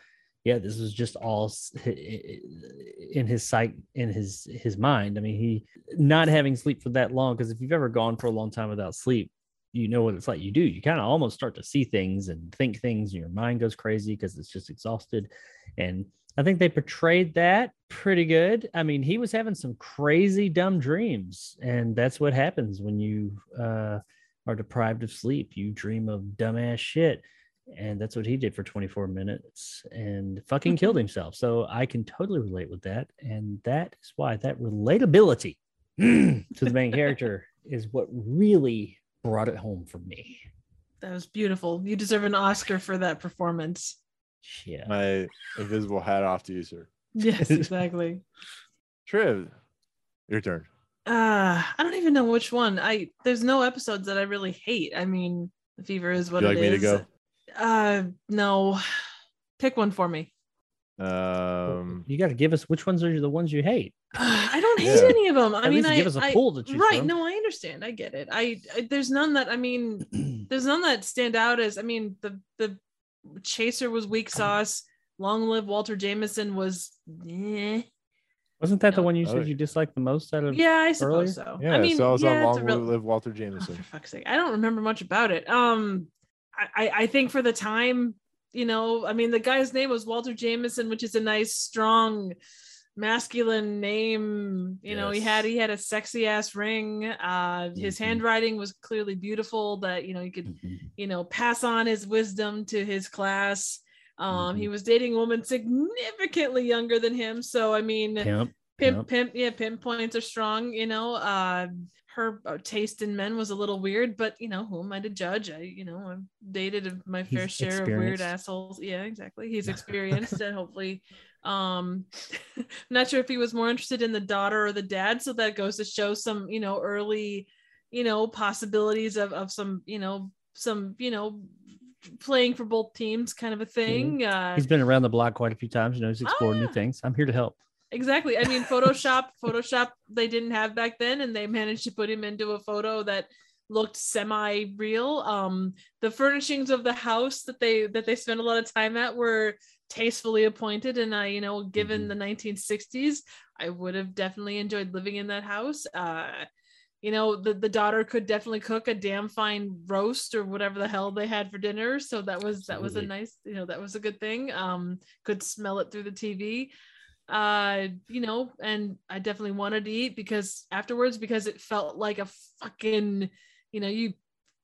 yeah this was just all in his sight in his his mind. I mean he not having sleep for that long because if you've ever gone for a long time without sleep you know what it's like. You do you kind of almost start to see things and think things and your mind goes crazy because it's just exhausted. And i think they portrayed that pretty good. I mean he was having some crazy dumb dreams and that's what happens when you uh, are deprived of sleep. You dream of dumbass shit and that's what he did for 24 minutes and fucking killed himself. So i can totally relate with that and that is why that relatability to the main character is what really brought it home for me. That was beautiful. You deserve an oscar for that performance yeah. My invisible hat off to you, sir. yes exactly. Triv, your turn. uh i don't even know which one. I there's no episodes that i really hate. I mean the fever is what Would you it like me to go? uh no. Pick one for me. Um, you got to give us which ones are the ones you hate. I don't hate Yeah. any of them i At mean least I, give us a I- pool to choose right from. no i understand. I get it. I, I there's none that i mean there's none that stand out as i mean the the chaser was weak sauce long live walter jameson was eh. wasn't that the one you Oh, said you disliked the most out of yeah i earlier? suppose so yeah, i mean so I was yeah, it's a long real- live Walter Oh, Jameson. for fuck's sake i don't remember much about it um I, I i think for the time you know i mean the guy's name was walter jameson which is a nice strong masculine name you know he had he had a sexy ass ring. Uh his Mhm. handwriting was clearly beautiful that you know you could Mhm. you know pass on his wisdom to his class. Um he Mhm. was dating a woman significantly younger than him. So i mean pimp pimp Yep. pimp yeah pinpoints are strong you know. Uh her uh, taste in men was a little weird but you know who am i to judge? I you know i've dated my fair He's share of weird assholes. Yeah exactly. He's experienced and hopefully um i'm not sure if he was more interested in the daughter or the dad so that goes to show some you know early you know possibilities of of some you know some you know playing for both teams kind of a thing uh he's been around the block quite a few times you know he's explored new things i'm here to help Exactly. I mean, Photoshop, Photoshop, they didn't have back then, and they managed to put him into a photo that looked semi-real. Um, the furnishings of the house that they that they spent a lot of time at were tastefully appointed, and I, you know, given Mhm. the 1960s, I would have definitely enjoyed living in that house. Uh, you know, the the daughter could definitely cook a damn fine roast or whatever the hell they had for dinner, so that was that was a nice, you know, that was a good thing. Um, could smell it through the TV uh you know and i definitely wanted to eat because afterwards because it felt like a fucking you know you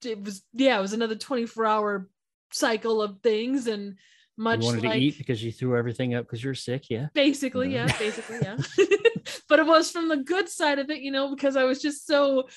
it was yeah it was another 24 hour cycle of things and much you wanted like to eat because you threw everything up because you're sick yeah basically Yeah. yeah basically yeah but it was from the good side of it you know because i was just so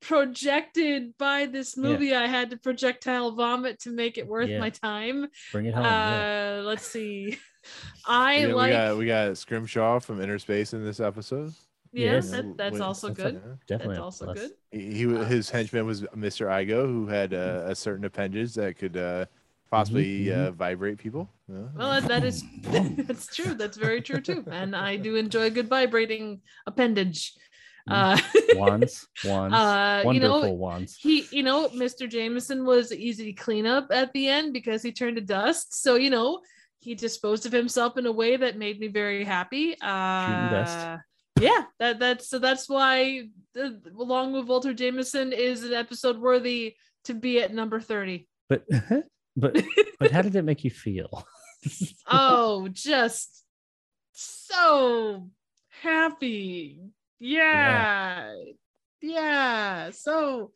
projected by this Yeah. movie i had to projectile vomit to make it worth Yeah. my time bring it home yeah. uh let's see i we, got, like we got we got Scrimshaw from Inner Space in this episode. Yeah, Yes. that, that's also that's a- good. Definitely. That's also plus. good. He, he his henchman was Mr. Igoe, who had uh, a certain appendage that could uh, possibly mhm. Uh, vibrate people. Yeah. Well, that, that is that's true. That's very true too. And I do enjoy a good vibrating appendage. Uh, Wands, wands, uh, you wonderful know, wands. he, you know, Mr. Jameson was easy to clean up at the end because he turned to dust. So you know, he disposed of himself in a way that made me very happy. Uh, dust. Yeah, that that's so that's why the, along with Walter Jameson is an episode worthy to be at number thirty. But but but how did it make you feel? oh, just so happy. Yeah. Yeah. So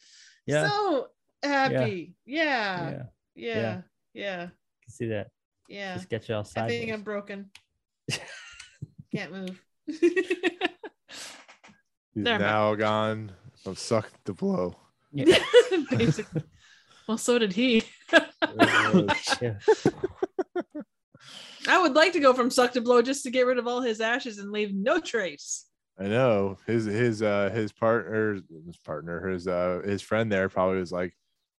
Yeah. so happy. Yeah. yeah, Yeah. Yeah. Yeah. can see that. Yeah. Just get you all I think I'm broken. Can't move. He's mind. now gone from sucked the blow. Yeah. Basically. Well, so did he. Uh, yeah. I would like to go from suck to blow just to get rid of all his ashes and leave no trace. I know his his uh his partner his partner his uh his friend there probably was like,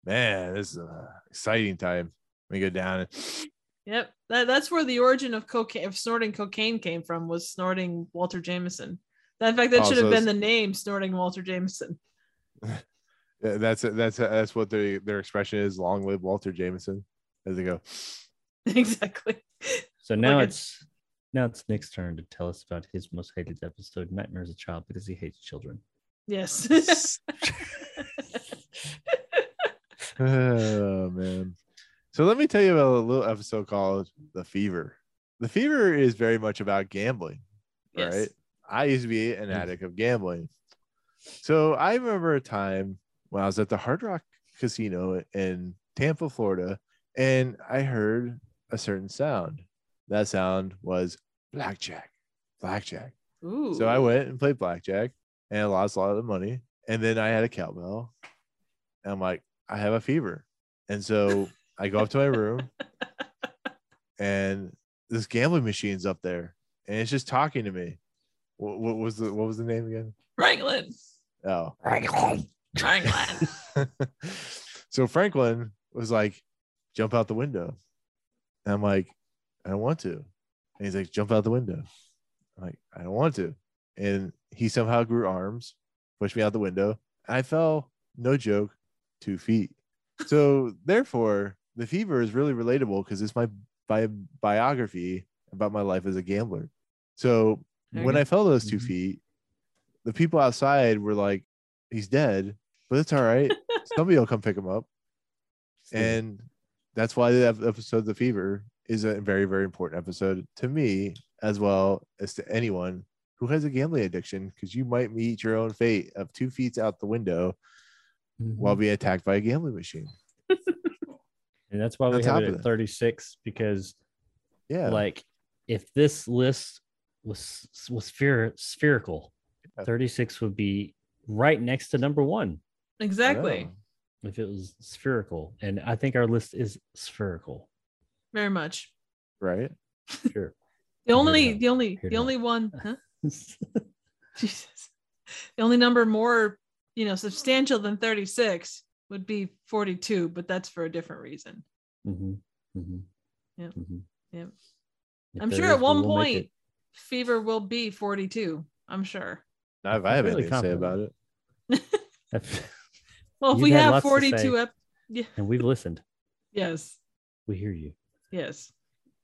man, this is an exciting time. Let me go down and Yep. That, that's where the origin of cocaine of snorting cocaine came from was snorting Walter Jameson. That, in fact, that Oh, should have been the name snorting Walter Jameson. Yeah, that's that's that's what their their expression is. Long live Walter Jameson. As they go, exactly. So now Look at- it's now it's Nick's turn to tell us about his most hated episode, Nightmare as a Child, because he hates children. Yes. oh man. So let me tell you about a little episode called The Fever. The Fever is very much about gambling, Yes. right? I used to be an addict of gambling. So I remember a time when I was at the Hard Rock Casino in Tampa, Florida, and I heard a certain sound. That sound was blackjack, blackjack. Ooh. So I went and played blackjack and I lost a lot of money. And then I had a cowbell. And I'm like, I have a fever. And so I go up to my room and this gambling machine's up there and it's just talking to me. What, what was the what was the name again? Franklin. Oh. Franklin. so Franklin was like, jump out the window. And I'm like, I don't want to. And he's like, jump out the window. I'm like, I don't want to. And he somehow grew arms, pushed me out the window. I fell, no joke, two feet. So therefore, the fever is really relatable because it's my bi- biography about my life as a gambler. So There when you I fell those 2 Mhm. feet, the people outside were like, he's dead, but it's all right. Somebody will come pick him up. And that's why the episode of The Fever is a very, very important episode to me as well as to anyone who has a gambling addiction, because you might meet your own fate of two feet out the window Mhm. while being attacked by a gambling machine. and that's why we have it at 36 because Yeah. like if this list was was spher- spherical, Yeah. 36 would be right next to number one Exactly. if it was spherical. And I think our list is spherical. Very much. Right. Sure. The only, to the only, Here the to only one, huh? Jesus. The only number more, you know, substantial than 36 would be 42, but that's for a different reason. Mhm, mhm, Yep. mhm. Yep. If I'm sure is, at we one will point fever will be 42. I'm sure. Now, if I have Really anything to say about it, Well, if You've we have 42 say. ep- yeah, and we've listened. yes. We hear you. Yes.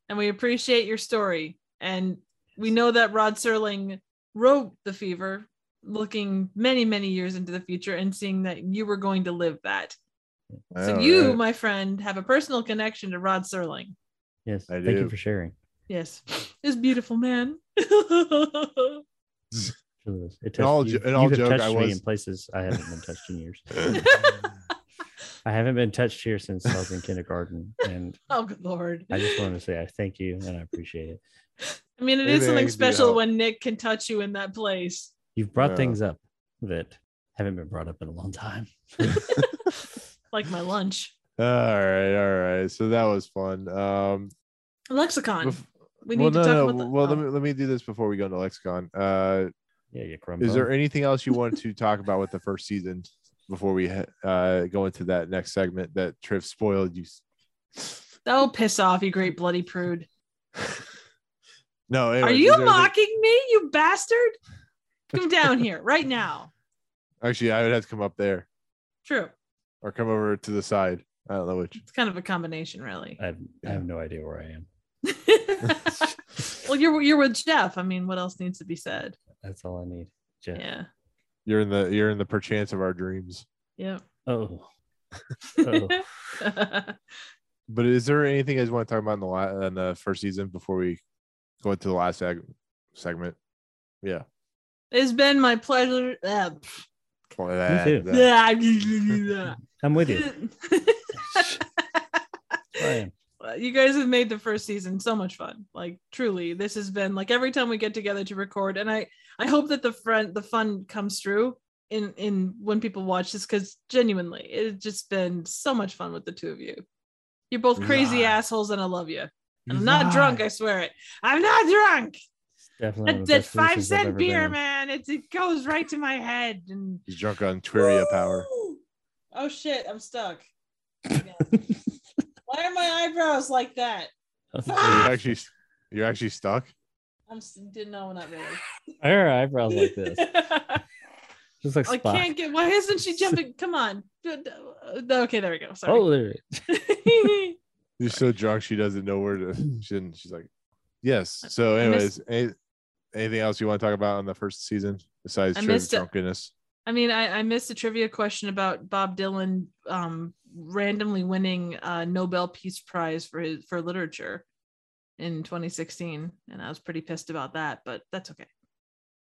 And we appreciate your story. And we know that Rod Serling wrote The Fever looking many, many years into the future and seeing that you were going to live that. I So you, right? my friend, have a personal connection to Rod Serling. Yes. I thank you for sharing. Yes. This beautiful man. Truly is. It In all touched- jo- you- in all you have joke, touched I me was- in places I haven't been touched in years. I haven't been touched here since I was in kindergarten, and oh, good lord. I just want to say I thank you and I appreciate it. I mean, it Maybe is something special when Nick can touch you in that place. You've brought Yeah. things up that haven't been brought up in a long time. Like my lunch. all right, all right. So that was fun. Um, Lexicon. bef- we well, need to no, talk no. about the. well, let oh, me let me do this before we go into lexicon. Uh, Yeah, you crumb. Is there anything else you want to talk about with the first season before we uh, go into that next segment that Triff spoiled you? Oh, piss off, you great bloody prude. No, Are you is there anything- mocking me, you bastard? Come down here right now. Actually, I would have to come up there True. or come over to the side. I don't know which. It's kind of a combination, really. I have, I have no idea where I am. well, you're you're with Jeff. I mean, what else needs to be said? That's all I need. Jeff. Yeah. You're in the you're in the perchance of our dreams. Yeah. Oh. oh. But is there anything you guys want to talk about in the la- in the first season before we go into the last seg- segment? Yeah. it's been my pleasure. Uh, too. pff. I'm with you. I am. Uh, you guys have made the first season so much fun like truly this has been like every time we get together to record and i i hope that the front the fun comes through in in when people watch this because genuinely it's just been so much fun with the two of you you're both crazy Lie. assholes and i love you i'm not drunk i swear it i'm not drunk Definitely. that, that five places I've cent ever beer been. man it's, it goes right to my head and He's drunk on Twiria power. Oh shit i'm stuck Again. Why are my eyebrows like that You're actually you're actually stuck. I'm s- didn't know not really. Her eyebrows like this. Just like I Spock. can't get. Why isn't she jumping? Come on. Okay, there we go. Sorry. Oh, there. it She's so drunk she doesn't know where to. She didn't, she's like, yes. So, anyways, missed- any, anything else you want to talk about on the first season besides I Triv missed drunkenness? I mean, I, I missed a trivia question about Bob Dylan um, randomly winning a Nobel Peace Prize for his for literature in 2016, and I was pretty pissed about that. But that's okay.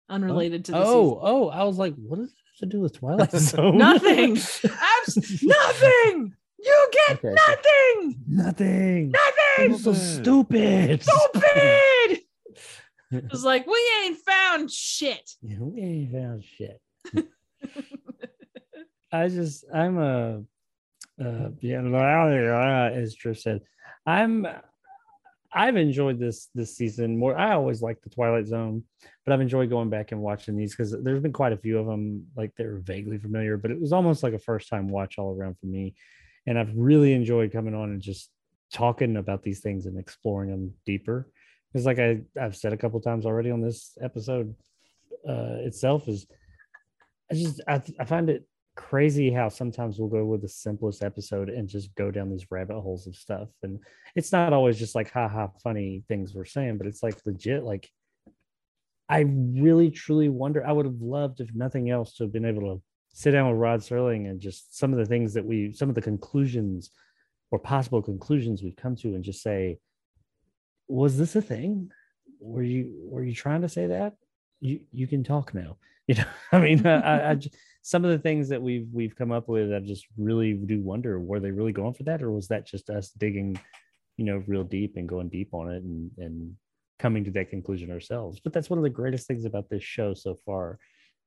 Unrelated to the Oh, season. oh, I was like, what does it have to do with Twilight Zone? Nothing. Abs- nothing. You get Okay, so- nothing. Nothing. Nothing. so stupid. Stupid. It was like we ain't found shit. Yeah, we ain't found shit. I just, I'm a, uh, yeah, as Trish said, I'm, I've enjoyed this this season more. I always like the Twilight Zone, but I've enjoyed going back and watching these because there's been quite a few of them. Like they're vaguely familiar, but it was almost like a first time watch all around for me. And I've really enjoyed coming on and just talking about these things and exploring them deeper. Because, like I, I've said a couple times already on this episode uh, itself, is I just I, I find it crazy how sometimes we'll go with the simplest episode and just go down these rabbit holes of stuff. And it's not always just like ha ha funny things we're saying, but it's like legit. Like I really truly wonder. I would have loved, if nothing else, to have been able to sit down with Rod Serling and just some of the things that we, some of the conclusions or possible conclusions we've come to, and just say, was this a thing? Were you were you trying to say that? You you can talk now. You know, I mean, I, I, I j- some of the things that we've we've come up with, I just really do wonder: were they really going for that, or was that just us digging, you know, real deep and going deep on it and and coming to that conclusion ourselves? But that's one of the greatest things about this show so far,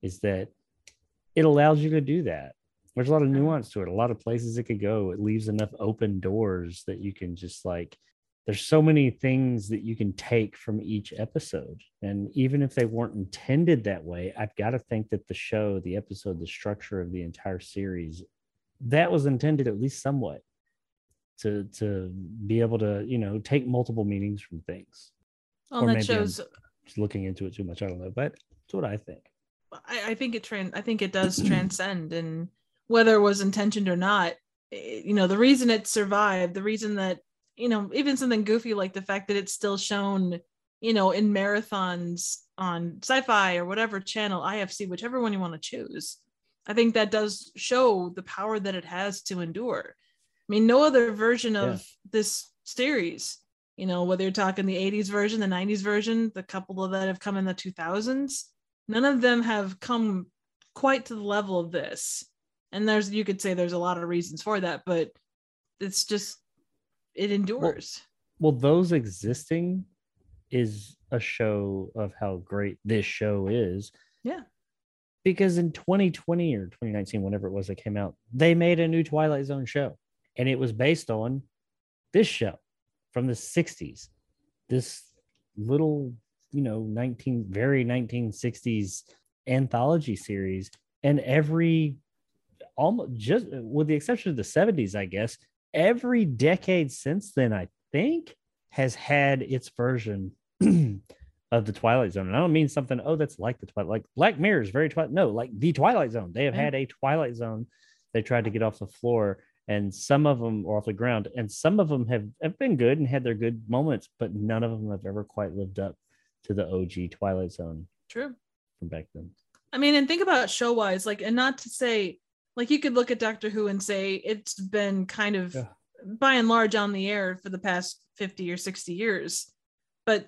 is that it allows you to do that. There's a lot of nuance to it, a lot of places it could go. It leaves enough open doors that you can just like there's so many things that you can take from each episode. And even if they weren't intended that way, I've got to think that the show, the episode, the structure of the entire series, that was intended at least somewhat to to be able to, you know, take multiple meanings from things. Well, Or that maybe I'm shows. Just looking into it too much, I don't know, but that's what I think. I, I think it trans. I think it does transcend, and whether it was intentioned or not, eh, you know, the reason it survived, the reason that you know, even something goofy like the fact that it's still shown, you know, in marathons on Sci-Fi or whatever channel, IFC, whichever one you want to choose. I think that does show the power that it has to endure. I mean, no other version of this series, you know, whether you're talking the 80s version, the 90s version, the couple of that have come in the 2000s, none of them have come quite to the level of this. And there's, you could say there's a lot of reasons for that, but it's just, it endures. Well, those existing is a show of how great this show is. Yeah. Because in 2020 or 2019, whenever it was that came out, they made a new Twilight Zone show. And it was based on this show from the 60s. This little, you know, 19 very 1960s anthology series, and every almost just with the exception of the 70s, I guess, every decade since then, I think, has had its version of the Twilight Zone. And I don't mean something, oh, that's like the Twilight, like Black Mirror is very Twilight. No, like the Twilight Zone. They have Yeah. had a Twilight Zone. They tried to get off the floor, and some of them are off the ground, and some of them have, have been good and had their good moments, but none of them have ever quite lived up to the OG Twilight Zone True. from back then. I mean, and think about show wise, like, and not to say, like, you could look at Doctor Who and say it's been kind of Yeah. by and large on the air for the past 50 or 60 years. But,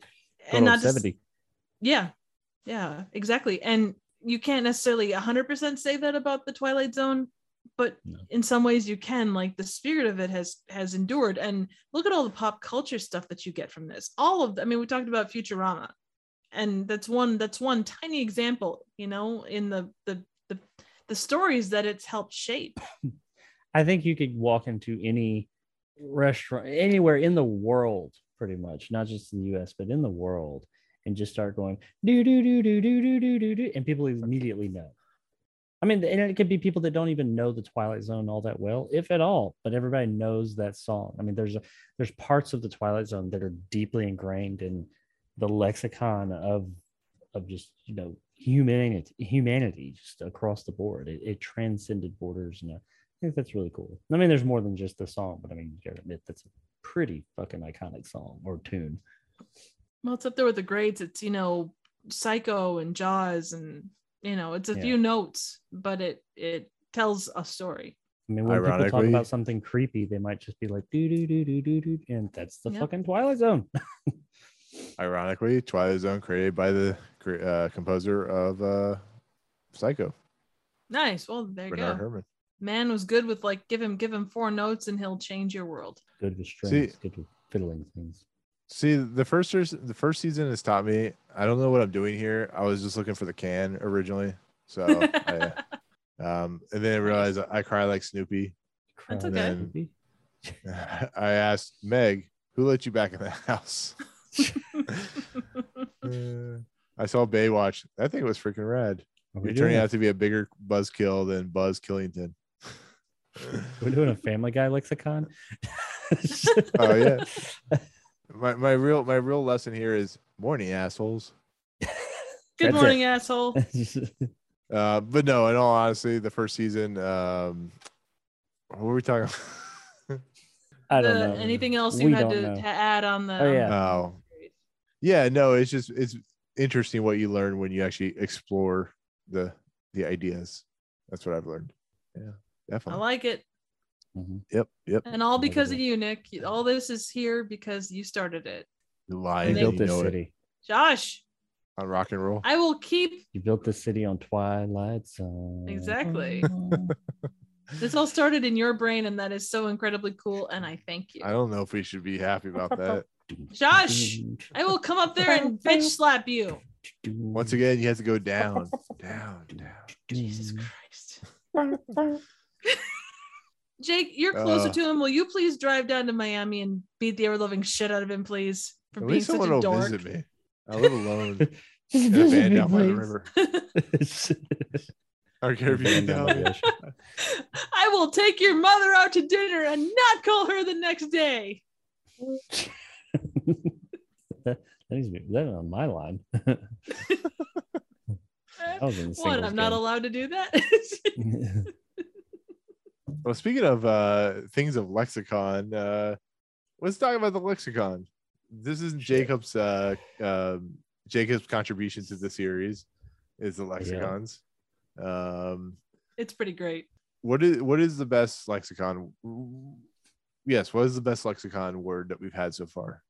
Good and not just, yeah, yeah, exactly. And you can't necessarily 100% say that about the Twilight Zone, but No. in some ways you can. Like, the spirit of it has has endured. And look at all the pop culture stuff that you get from this. All of, I mean, we talked about Futurama and that's one that's one tiny example you know in the the the, the stories that it's helped shape I think you could walk into any restaurant anywhere in the world, pretty much, not just in the US, but in the world, and just start going do do do do do do do do do, and people immediately know. I mean, and it could be people that don't even know the Twilight Zone all that well, if at all, but everybody knows that song. I mean, there's a, there's parts of the Twilight Zone that are deeply ingrained in the lexicon of of just you know humanity humanity just across the board. It, it transcended borders, and I think that's really cool. I mean, there's more than just the song, but I mean, you gotta admit that's a pretty fucking iconic song or tune. well it's up there with the greats it's you know psycho and jaws and you know it's a Yeah. few notes but it it tells a story I mean, when people talk about something creepy, they might just be like do do do do do do, and that's the Yep. fucking Twilight Zone. Ironically, Twilight Zone created by the uh, composer of uh, Psycho, nice well there you Bernard go Herrmann. man was good with like give him give him four notes and he'll change your world good with See- strings, good with fiddling things. See, the first the first season has taught me. I don't know what I'm doing here. I was just looking for the can originally, so I, um, and then I realized I cry like Snoopy. That's Cry okay. I asked Meg, "Who let you back in the house?" Uh, I saw Baywatch. That thing was freaking rad. Are we You're turning a- out to be a bigger buzzkill than Buzz Killington. We're doing a Family Guy lexicon. Oh, yeah. my my real my real lesson here is morning assholes. good That's it. morning asshole Uh, but no, in all honesty, the first season. Um, what were we talking? About? I don't The- know. anything else you We had to, know. to add on the Oh, yeah. the- Oh, yeah. No, it's just it's interesting what you learn when you actually explore the the ideas. That's what I've learned. Yeah, Definitely. i like it Mhm. yep, yep. and all because of you nick all this is here because you started it You You lying. they- built You this know it. city. josh on rock and roll. i will keep You built this city on Twilight Zone. Exactly. this all started in your brain and that is so incredibly cool and i thank you I don't know if we should be happy about that. Josh! i will come up there and bitch slap you Once again, you have to go down, down, down. jesus Mm. christ jake you're closer Uh. to him will you please drive down to miami and beat the ever-loving shit out of him please for At being least such someone a will dork visit me. I live alone Just in a visit van me, down by the river. I don't care if you Van down tell by me. the ocean. i will take your mother out to dinner and not call her the next day that, that needs to be that on my line. I was in the what i'm not allowed to do that Well, speaking of uh, things of lexicon, uh, let's talk about the lexicon. This is Jacob's uh, um, Jacob's contribution to the series is the lexicons. Um, it's pretty great what is what is the best lexicon? Yes, what is the best lexicon word that we've had so far?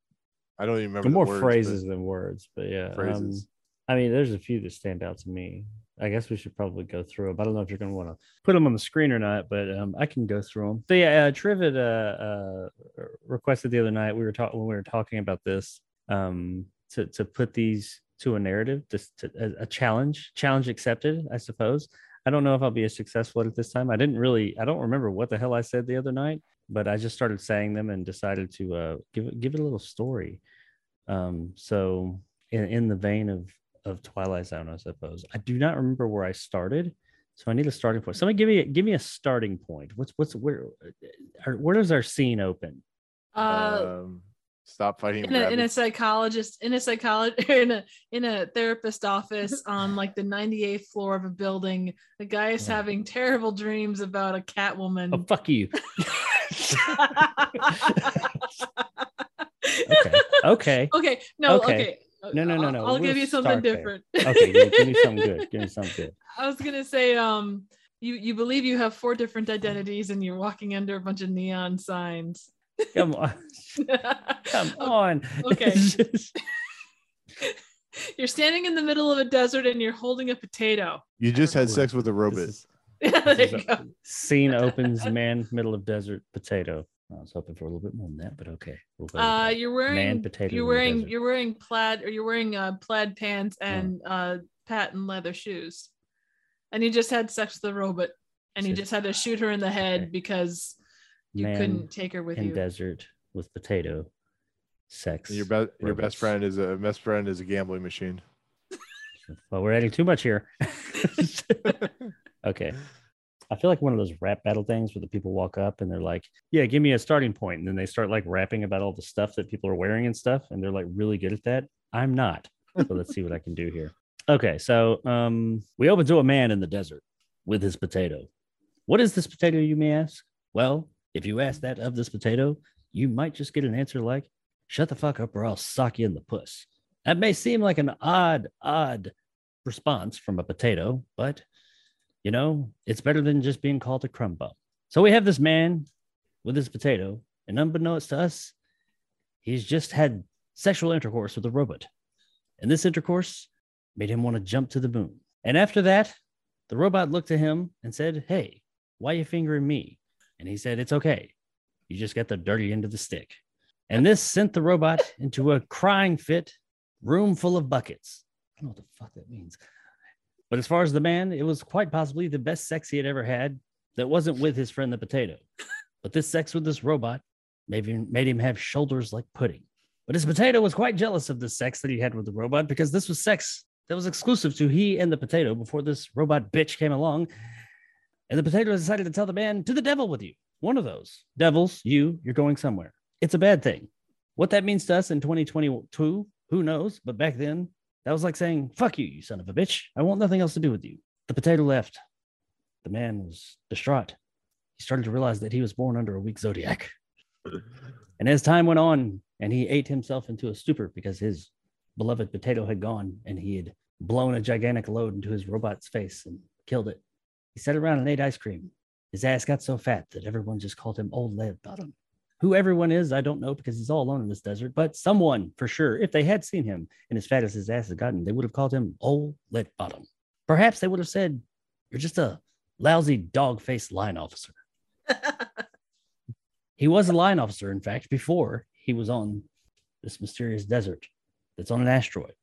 I don't even remember. more words, phrases than words, but yeah. um, Phrases. I mean, there's a few that stand out to me. I guess we should probably go through them. I don't know if you're going to want to put them on the screen or not, but um, I can go through them. But yeah, uh, Trivid uh, uh, requested the other night. We were talking when we were talking about this um, to to put these to a narrative, just to, a, a challenge, challenge accepted, I suppose. I don't know if I'll be as successful at it this time. I didn't really, I don't remember what the hell I said the other night, but I just started saying them and decided to uh, give it give it a little story. Um, so in, in the vein of of Twilight Zone, I suppose. I do not remember where I started, so I need a starting point. Somebody give me give me a starting point. What's what's where are- where does our scene open? Uh, um, stop fighting. in a, in a psychologist in a psychologist in a in a therapist office on like the 98th floor of a building the guy is Yeah. having terrible dreams about a cat Oh woman fuck you. okay. Okay. okay no Okay. okay, No, no, no, I'll- no, i'll we'll give you something different Okay. yeah, give me something good. Give me something good. i was gonna say um you you believe you have four different identities and you're walking under a bunch of neon signs Come on. Come on. Okay. Just- you're standing in the middle of a desert and you're holding a potato you just had sex with a robot. is- there this you is go a- Scene opens, man, middle of desert, potato. I was hoping for a little bit more than that, but okay. We'll go Uh, you're wearing potato you're wearing you're wearing plaid or you're wearing uh, plaid pants and uh, patent leather shoes, and you just had sex with a robot, and you just had to shoot her in the head Okay. because you Man couldn't take her with in you. desert with potato sex. Your best your best friend is a best friend is a gambling machine. Well, we're adding too much here. Okay. I feel like one of those rap battle things where the people walk up and they're like, "Yeah, give me a starting point," and then they start like rapping about all the stuff that people are wearing and stuff, and they're like really good at that. I'm not. So let's see what I can do here. Okay, so um, we open to a man in the desert with his potato. What is this potato, you may ask? Well, if you ask that of this potato, you might just get an answer like, "Shut the fuck up, or I'll sock you in the puss." That may seem like an odd, odd response from a potato, but you know, it's better than just being called a crumb bum. So we have this man with his potato, and unbeknownst to us, he's just had sexual intercourse with a robot. And this intercourse made him want to jump to the moon. And after that, the robot looked at him and said, Hey, why you fingering me? And he said, It's okay. You just got the dirty end of the stick. And this sent the robot into a crying fit, room full of buckets. I don't know what the fuck that means. But as far as the man, it was quite possibly the best sex he had ever had that wasn't with his friend the potato. But this sex with this robot him, made him have shoulders like pudding. But his potato was quite jealous of the sex that he had with the robot because this was sex that was exclusive to he and the potato before this robot bitch came along. And the potato decided to tell the man, to the devil with you. One of those devils, you, you're going somewhere. It's a bad thing. What that means to us in 2022, who knows? But back then, that was like saying, fuck you, you son of a bitch. I want nothing else to do with you. The potato left. The man was distraught. He started to realize that he was born under a weak zodiac. And as time went on, and he ate himself into a stupor because his beloved potato had gone and he had blown a gigantic load into his robot's face and killed it. He sat around and ate ice cream. His ass got so fat that everyone just called him Old Lead Bottom. Who everyone is, I don't know because he's all alone in this desert, but someone for sure, if they had seen him and as fat as his ass had gotten, they would have called him Old Lead Bottom. Perhaps they would have said, You're just a lousy dog faced line officer. He was a line officer, in fact, before he was on this mysterious desert that's on an asteroid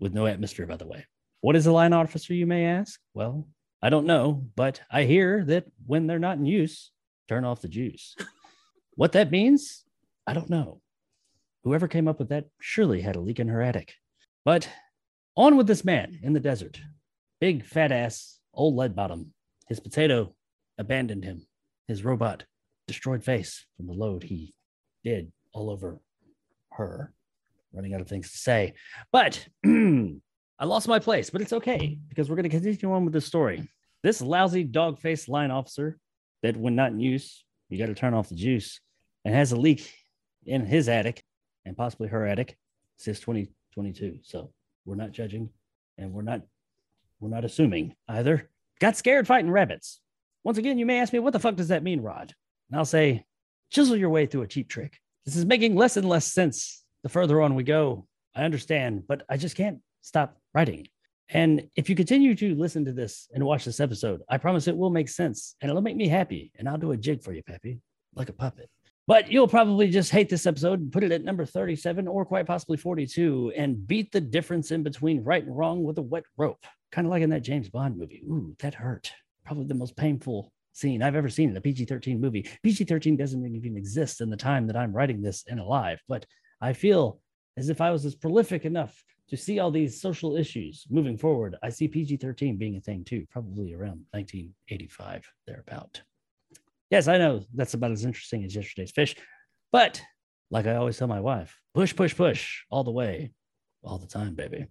with no atmosphere, by the way. What is a line officer, you may ask? Well, I don't know, but I hear that when they're not in use, turn off the juice. What that means, I don't know. Whoever came up with that surely had a leak in her attic. But on with this man in the desert. Big fat ass, old lead bottom. His potato abandoned him. His robot destroyed face from the load he did all over her. Running out of things to say. But I lost my place, but it's okay because we're going to continue on with this story. This lousy dog faced line officer that, when not in use, you got to turn off the juice and has a leak in his attic and possibly her attic since 2022. So we're not judging and we're not we're not assuming either. Got scared fighting rabbits. Once again, you may ask me, what the fuck does that mean, Rod? And I'll say, chisel your way through a cheap trick. This is making less and less sense the further on we go. I understand, but I just can't stop writing. And if you continue to listen to this and watch this episode, I promise it will make sense and it'll make me happy. And I'll do a jig for you, Pappy, like a puppet. But you'll probably just hate this episode and put it at number 37 or quite possibly 42 and beat the difference in between right and wrong with a wet rope. Kind of like in that James Bond movie. Ooh, that hurt. Probably the most painful scene I've ever seen in a PG 13 movie. PG 13 doesn't even exist in the time that I'm writing this and alive, but I feel as if I was as prolific enough to see all these social issues moving forward. I see PG 13 being a thing too, probably around 1985, thereabout. Yes, I know that's about as interesting as yesterday's fish, but like I always tell my wife, push, push, push all the way, all the time, baby.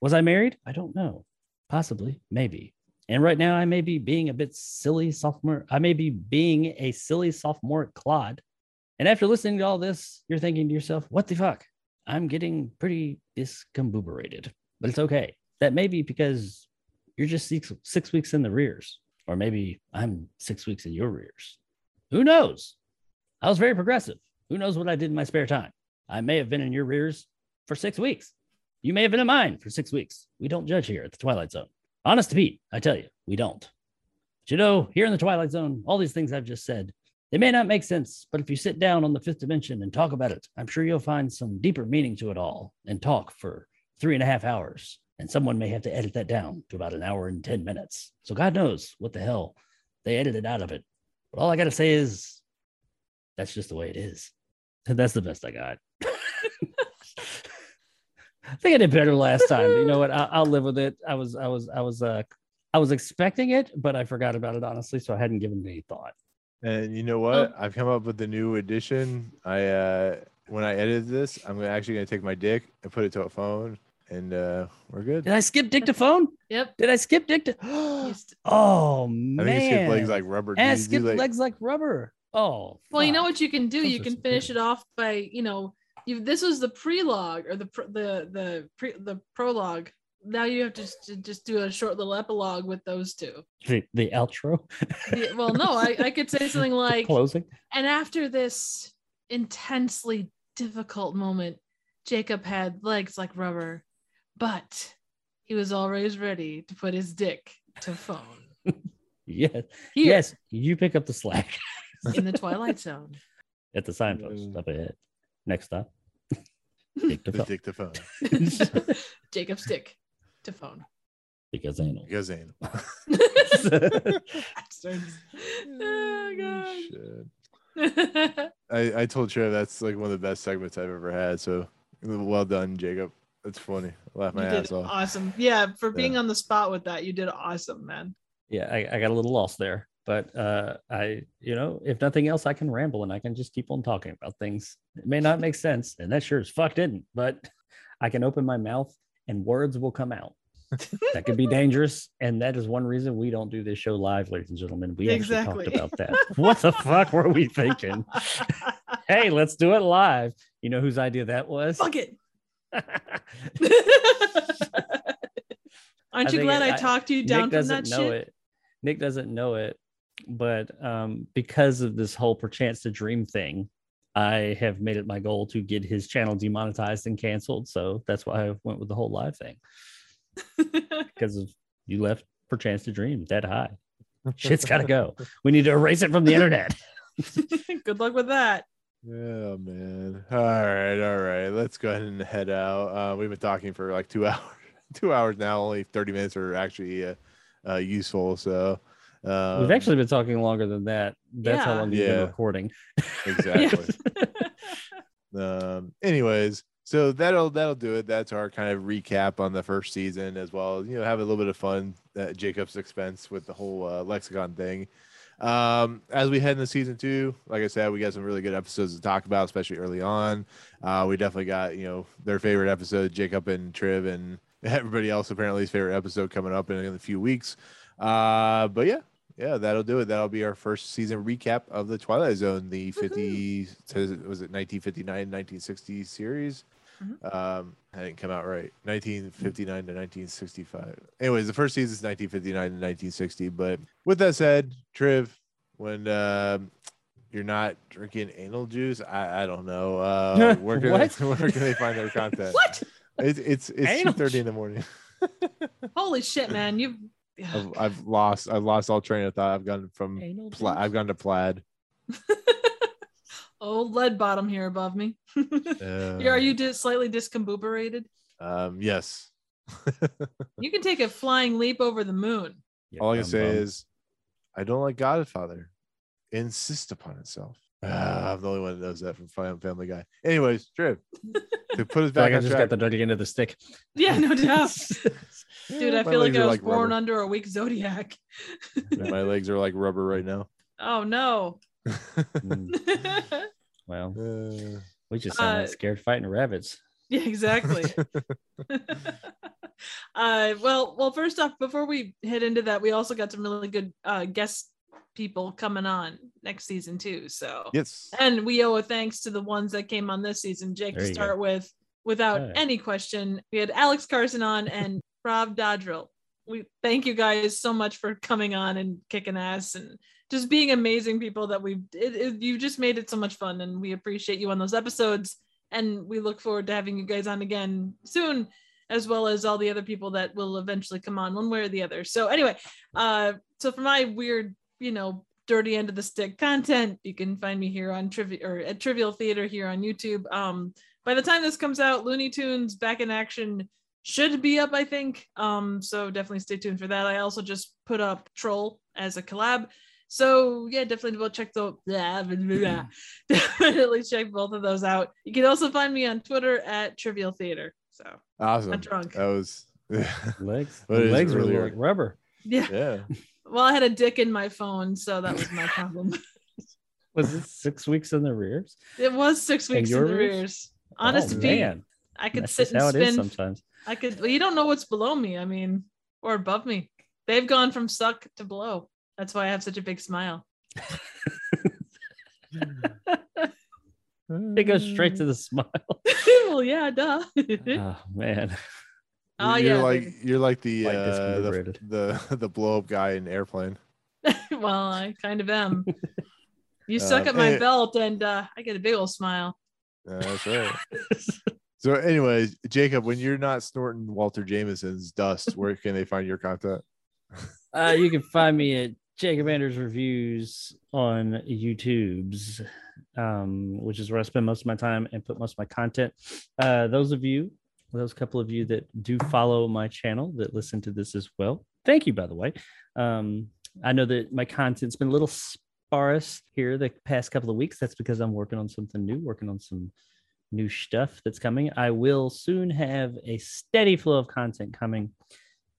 Was I married? I don't know. Possibly, maybe. And right now, I may be being a bit silly sophomore. I may be being a silly sophomore clod. And after listening to all this, you're thinking to yourself, what the fuck? I'm getting pretty discombobulated, but it's okay. That may be because you're just six, six weeks in the rears, or maybe I'm six weeks in your rears. Who knows? I was very progressive. Who knows what I did in my spare time? I may have been in your rears for six weeks. You may have been in mine for six weeks. We don't judge here at the Twilight Zone. Honest to Pete, I tell you, we don't. But you know, here in the Twilight Zone, all these things I've just said, they may not make sense, but if you sit down on the fifth dimension and talk about it, I'm sure you'll find some deeper meaning to it all and talk for three and a half hours. And someone may have to edit that down to about an hour and 10 minutes. So God knows what the hell they edited out of it. But all I got to say is that's just the way it is. And that's the best I got. I think I did better last time. You know what? I, I'll live with it. I was, I was, I was, uh, I was expecting it, but I forgot about it honestly, so I hadn't given it any thought. And you know what? I've come up with a new edition. I uh when I edit this, I'm actually gonna take my dick and put it to a phone, and uh we're good. Did I skip dictaphone? Yep. Did I skip dicta? You st- oh I man! think you skip legs like rubber. and I Did you do, skipped like- legs like rubber. Oh, Well, you know what you can do. Those You can finish good- it off by, you know, you this was the prelogue or the the the pre the prologue. Now you have to just, just do a short little epilogue with those two. the, the outro The- well, no, I, I could say something like, closing. and after this intensely difficult moment, Jacob had legs like rubber, but he was always ready to put his dick to phone. Yes, Here yes, you pick up the slack in the Twilight Zone. at the signpost Mm. up ahead. Next stop. Take the the phone. dictaphone Jacob's dick to phone. because anal. because anal. Bastards. Oh, God. Shit. I, I told Trev that's like one of the best segments I've ever had. So well done, Jacob. That's funny. I laughed my you ass did off. awesome. Yeah, for being Yeah. on the spot with that, you did awesome, man. yeah, I, I got a little lost there, but uh, I, you know, if nothing else, I can ramble and I can just keep on talking about things. It may not make sense, and that sure as fuck didn't, but I can open my mouth and words will come out. that could be dangerous, and that is one reason we don't do this show live, ladies and gentlemen. We Exactly. actually talked about that. what the fuck were we thinking? hey, let's do it live. You know whose idea that was? Fuck it. Aren't you glad it- I, talked you down Nick from doesn't that know shit? it. Nick doesn't know it, but um, because of this whole perchance to dream thing, I have made it my goal to get his channel demonetized and canceled. So that's why I went with the whole live thing because of you left perchance to dream that high. Shit's got to go. We need to erase it from the internet. Good luck with that. Oh man. All right, all right. Let's go ahead and head out. Uh, we've been talking for like two hours. Two hours now. Only thirty minutes are actually uh, uh, useful. So um, We've actually been talking longer than that. That's how long we've been recording. exactly. um anyways so that'll that'll do it that's our kind of recap on the first season as well as you know have a little bit of fun at jacob's expense with the whole uh, lexicon thing um as we head into season two like i said we got some really good episodes to talk about especially early on uh we definitely got you know their favorite episode jacob and triv and everybody else apparently's favorite episode coming up in, in a few weeks uh but yeah yeah, that'll do it. That'll be our first season recap of the Twilight Zone, the 50 says it was it 1959 1960 series. Mhm. Um, I didn't come out right. 1959 to 1965. Anyways, the first season is 1959 to 1960. But with that said, Triv, when um you're not drinking anal juice, I, I don't know. Uh, where can they, where can they find their content? What? It's it's it's Anal 2:30 in the morning. Holy shit, man. You've I've, I've lost I've lost all train of thought. I've gone from Anal pla- I've gone to plaid. Old lead bottom here above me. Uh, Are you dis- slightly discombobulated? Um, yes. You can take a flying leap over the moon. You All I can say bum. is, I don't like Godfather. Insist upon itself. Ah, I'm the only one that knows that from Family Guy. Anyways, Triv, to put us I feel back like I just track. got the dirty end of the stick. Yeah, no doubt. Dude, I My feel like I are was born rubber. under a weak zodiac. My legs are like rubber right now. Oh no. Mm, well, Uh, we just sound Uh, like scared fighting rabbits. yeah, exactly. uh well well first off before we head into that we also got some really good uh guest people coming on next season too so yes. and we owe a thanks to the ones that came on this season jake There to you start with without yeah. any question we had alex carson on and rob dodrill we thank you guys so much for coming on and kicking ass and just being amazing people that we've it, it, you just made it so much fun and we appreciate you on those episodes and we look forward to having you guys on again soon as well as all the other people that will eventually come on one way or the other. So anyway uh so for my weird you know dirty end of the stick content you can find me here on trivia or at trivial theater here on youtube. Um by the time this comes out looney tunes back in action should be up i think. Um so definitely stay tuned for that. I also just put up troll as a collab so yeah definitely go check the blah, blah, blah, blah. definitely check both of those out you can also find me on twitter at trivial theater so Awesome. i'm drunk That was Legs, But legs are earlier. like rubber. yeah yeah. well i had a dick in my phone so that was my problem Was it six weeks in the rears? it was six weeks in your the rears? rears honest oh, to Pete, man. i could That's sit just and how it is spin sometimes. I could. Well, you don't know what's below me. I mean, or above me. They've gone from suck to blow. That's why I have such a big smile. It goes straight to the smile. well, yeah, duh. oh man. oh you're yeah. like you're like the Light uh, the, the the blow up guy in airplane. well, I kind of am. You suck Um, at my eh. belt, and uh, I get a big old smile. Uh, that's right. so, anyways, Jacob, when you're not snorting Walter Jameson's dust, where can they find your content? Uh, you can find me at Jacob Anders Reviews on YouTube's, um, which is where I spend most of my time and put most of my content. Uh, those of you, those couple of you that do follow my channel that listen to this as well, thank you, by the way. Um, I know that my content's been a little sparse here the past couple of weeks. That's because I'm working on something new, working on some new stuff that's coming. I will soon have a steady flow of content coming.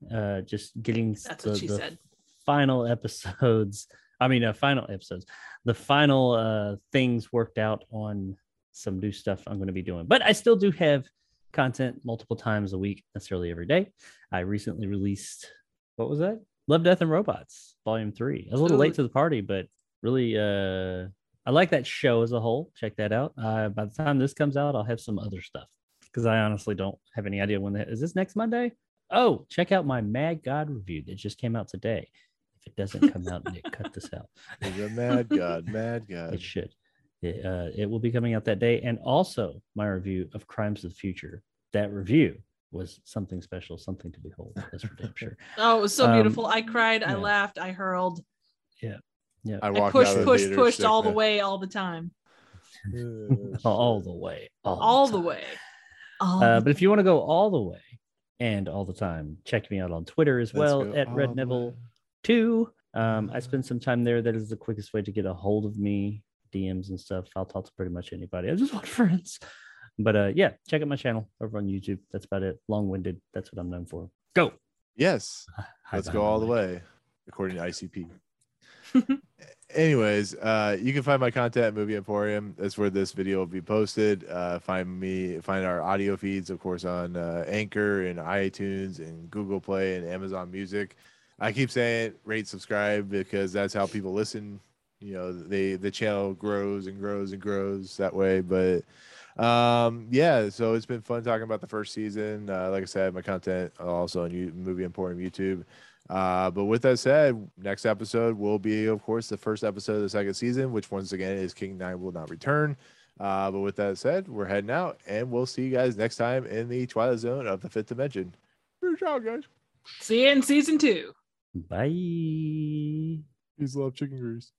Uh, just getting That's the, what she the said. Final episodes. I mean, uh, final episodes, the final uh, things worked out on some new stuff I'm going to be doing. But I still do have content multiple times a week, necessarily every day. I recently released what was that? Love, Death, and Robots, Volume Three. I was a little Ooh. late to the party, but really, uh, I like that show as a whole. Check that out. Uh, by the time this comes out, I'll have some other stuff because I honestly don't have any idea when that is. This next Monday? Oh, check out my Mad God review that just came out today. If it doesn't come out, Nick, cut this out. He's a mad god, mad god. It should. It, uh, it will be coming out that day. And also my review of Crimes of the Future. That review was something special, something to behold. That's for damn sure. Oh, it was so Um, beautiful. I cried. I laughed. I hurled. Yeah. I I walked pushed, out of the pushed, pushed sick, all the way, all the time, all the way. All, all the time. way. All Uh, but if you want to go all the way and all the time, check me out on Twitter as Let's well at all Red Neville way. Two. Um, I spend some time there. That is the quickest way to get a hold of me, DMs and stuff. I'll talk to pretty much anybody. I just want friends. But uh, yeah, check out my channel over on YouTube. That's about it. Long winded. That's what I'm known for. Go. Yes, Hide let's go all the mic. way, according to ICP. Anyways, uh, you can find my content at Movie Emporium. That's where this video will be posted. Uh, find me, find our audio feeds, of course, on uh, Anchor and iTunes and Google Play and Amazon Music. I keep saying rate, subscribe because that's how people listen. You know, they the channel grows and grows and grows that way. But um, yeah, so it's been fun talking about the first season. Uh, like I said, my content also on you, Movie Emporium YouTube. Uh, but with that said, next episode will be, of course, the first episode of the second season, which once again is King Nine Will Not Return. Uh, but with that said, we're heading out, and we'll see you guys next time in the Twilight Zone of the Fifth Dimension. Peace out, guys. See you in season two. Bye. Peace, love, chicken grease.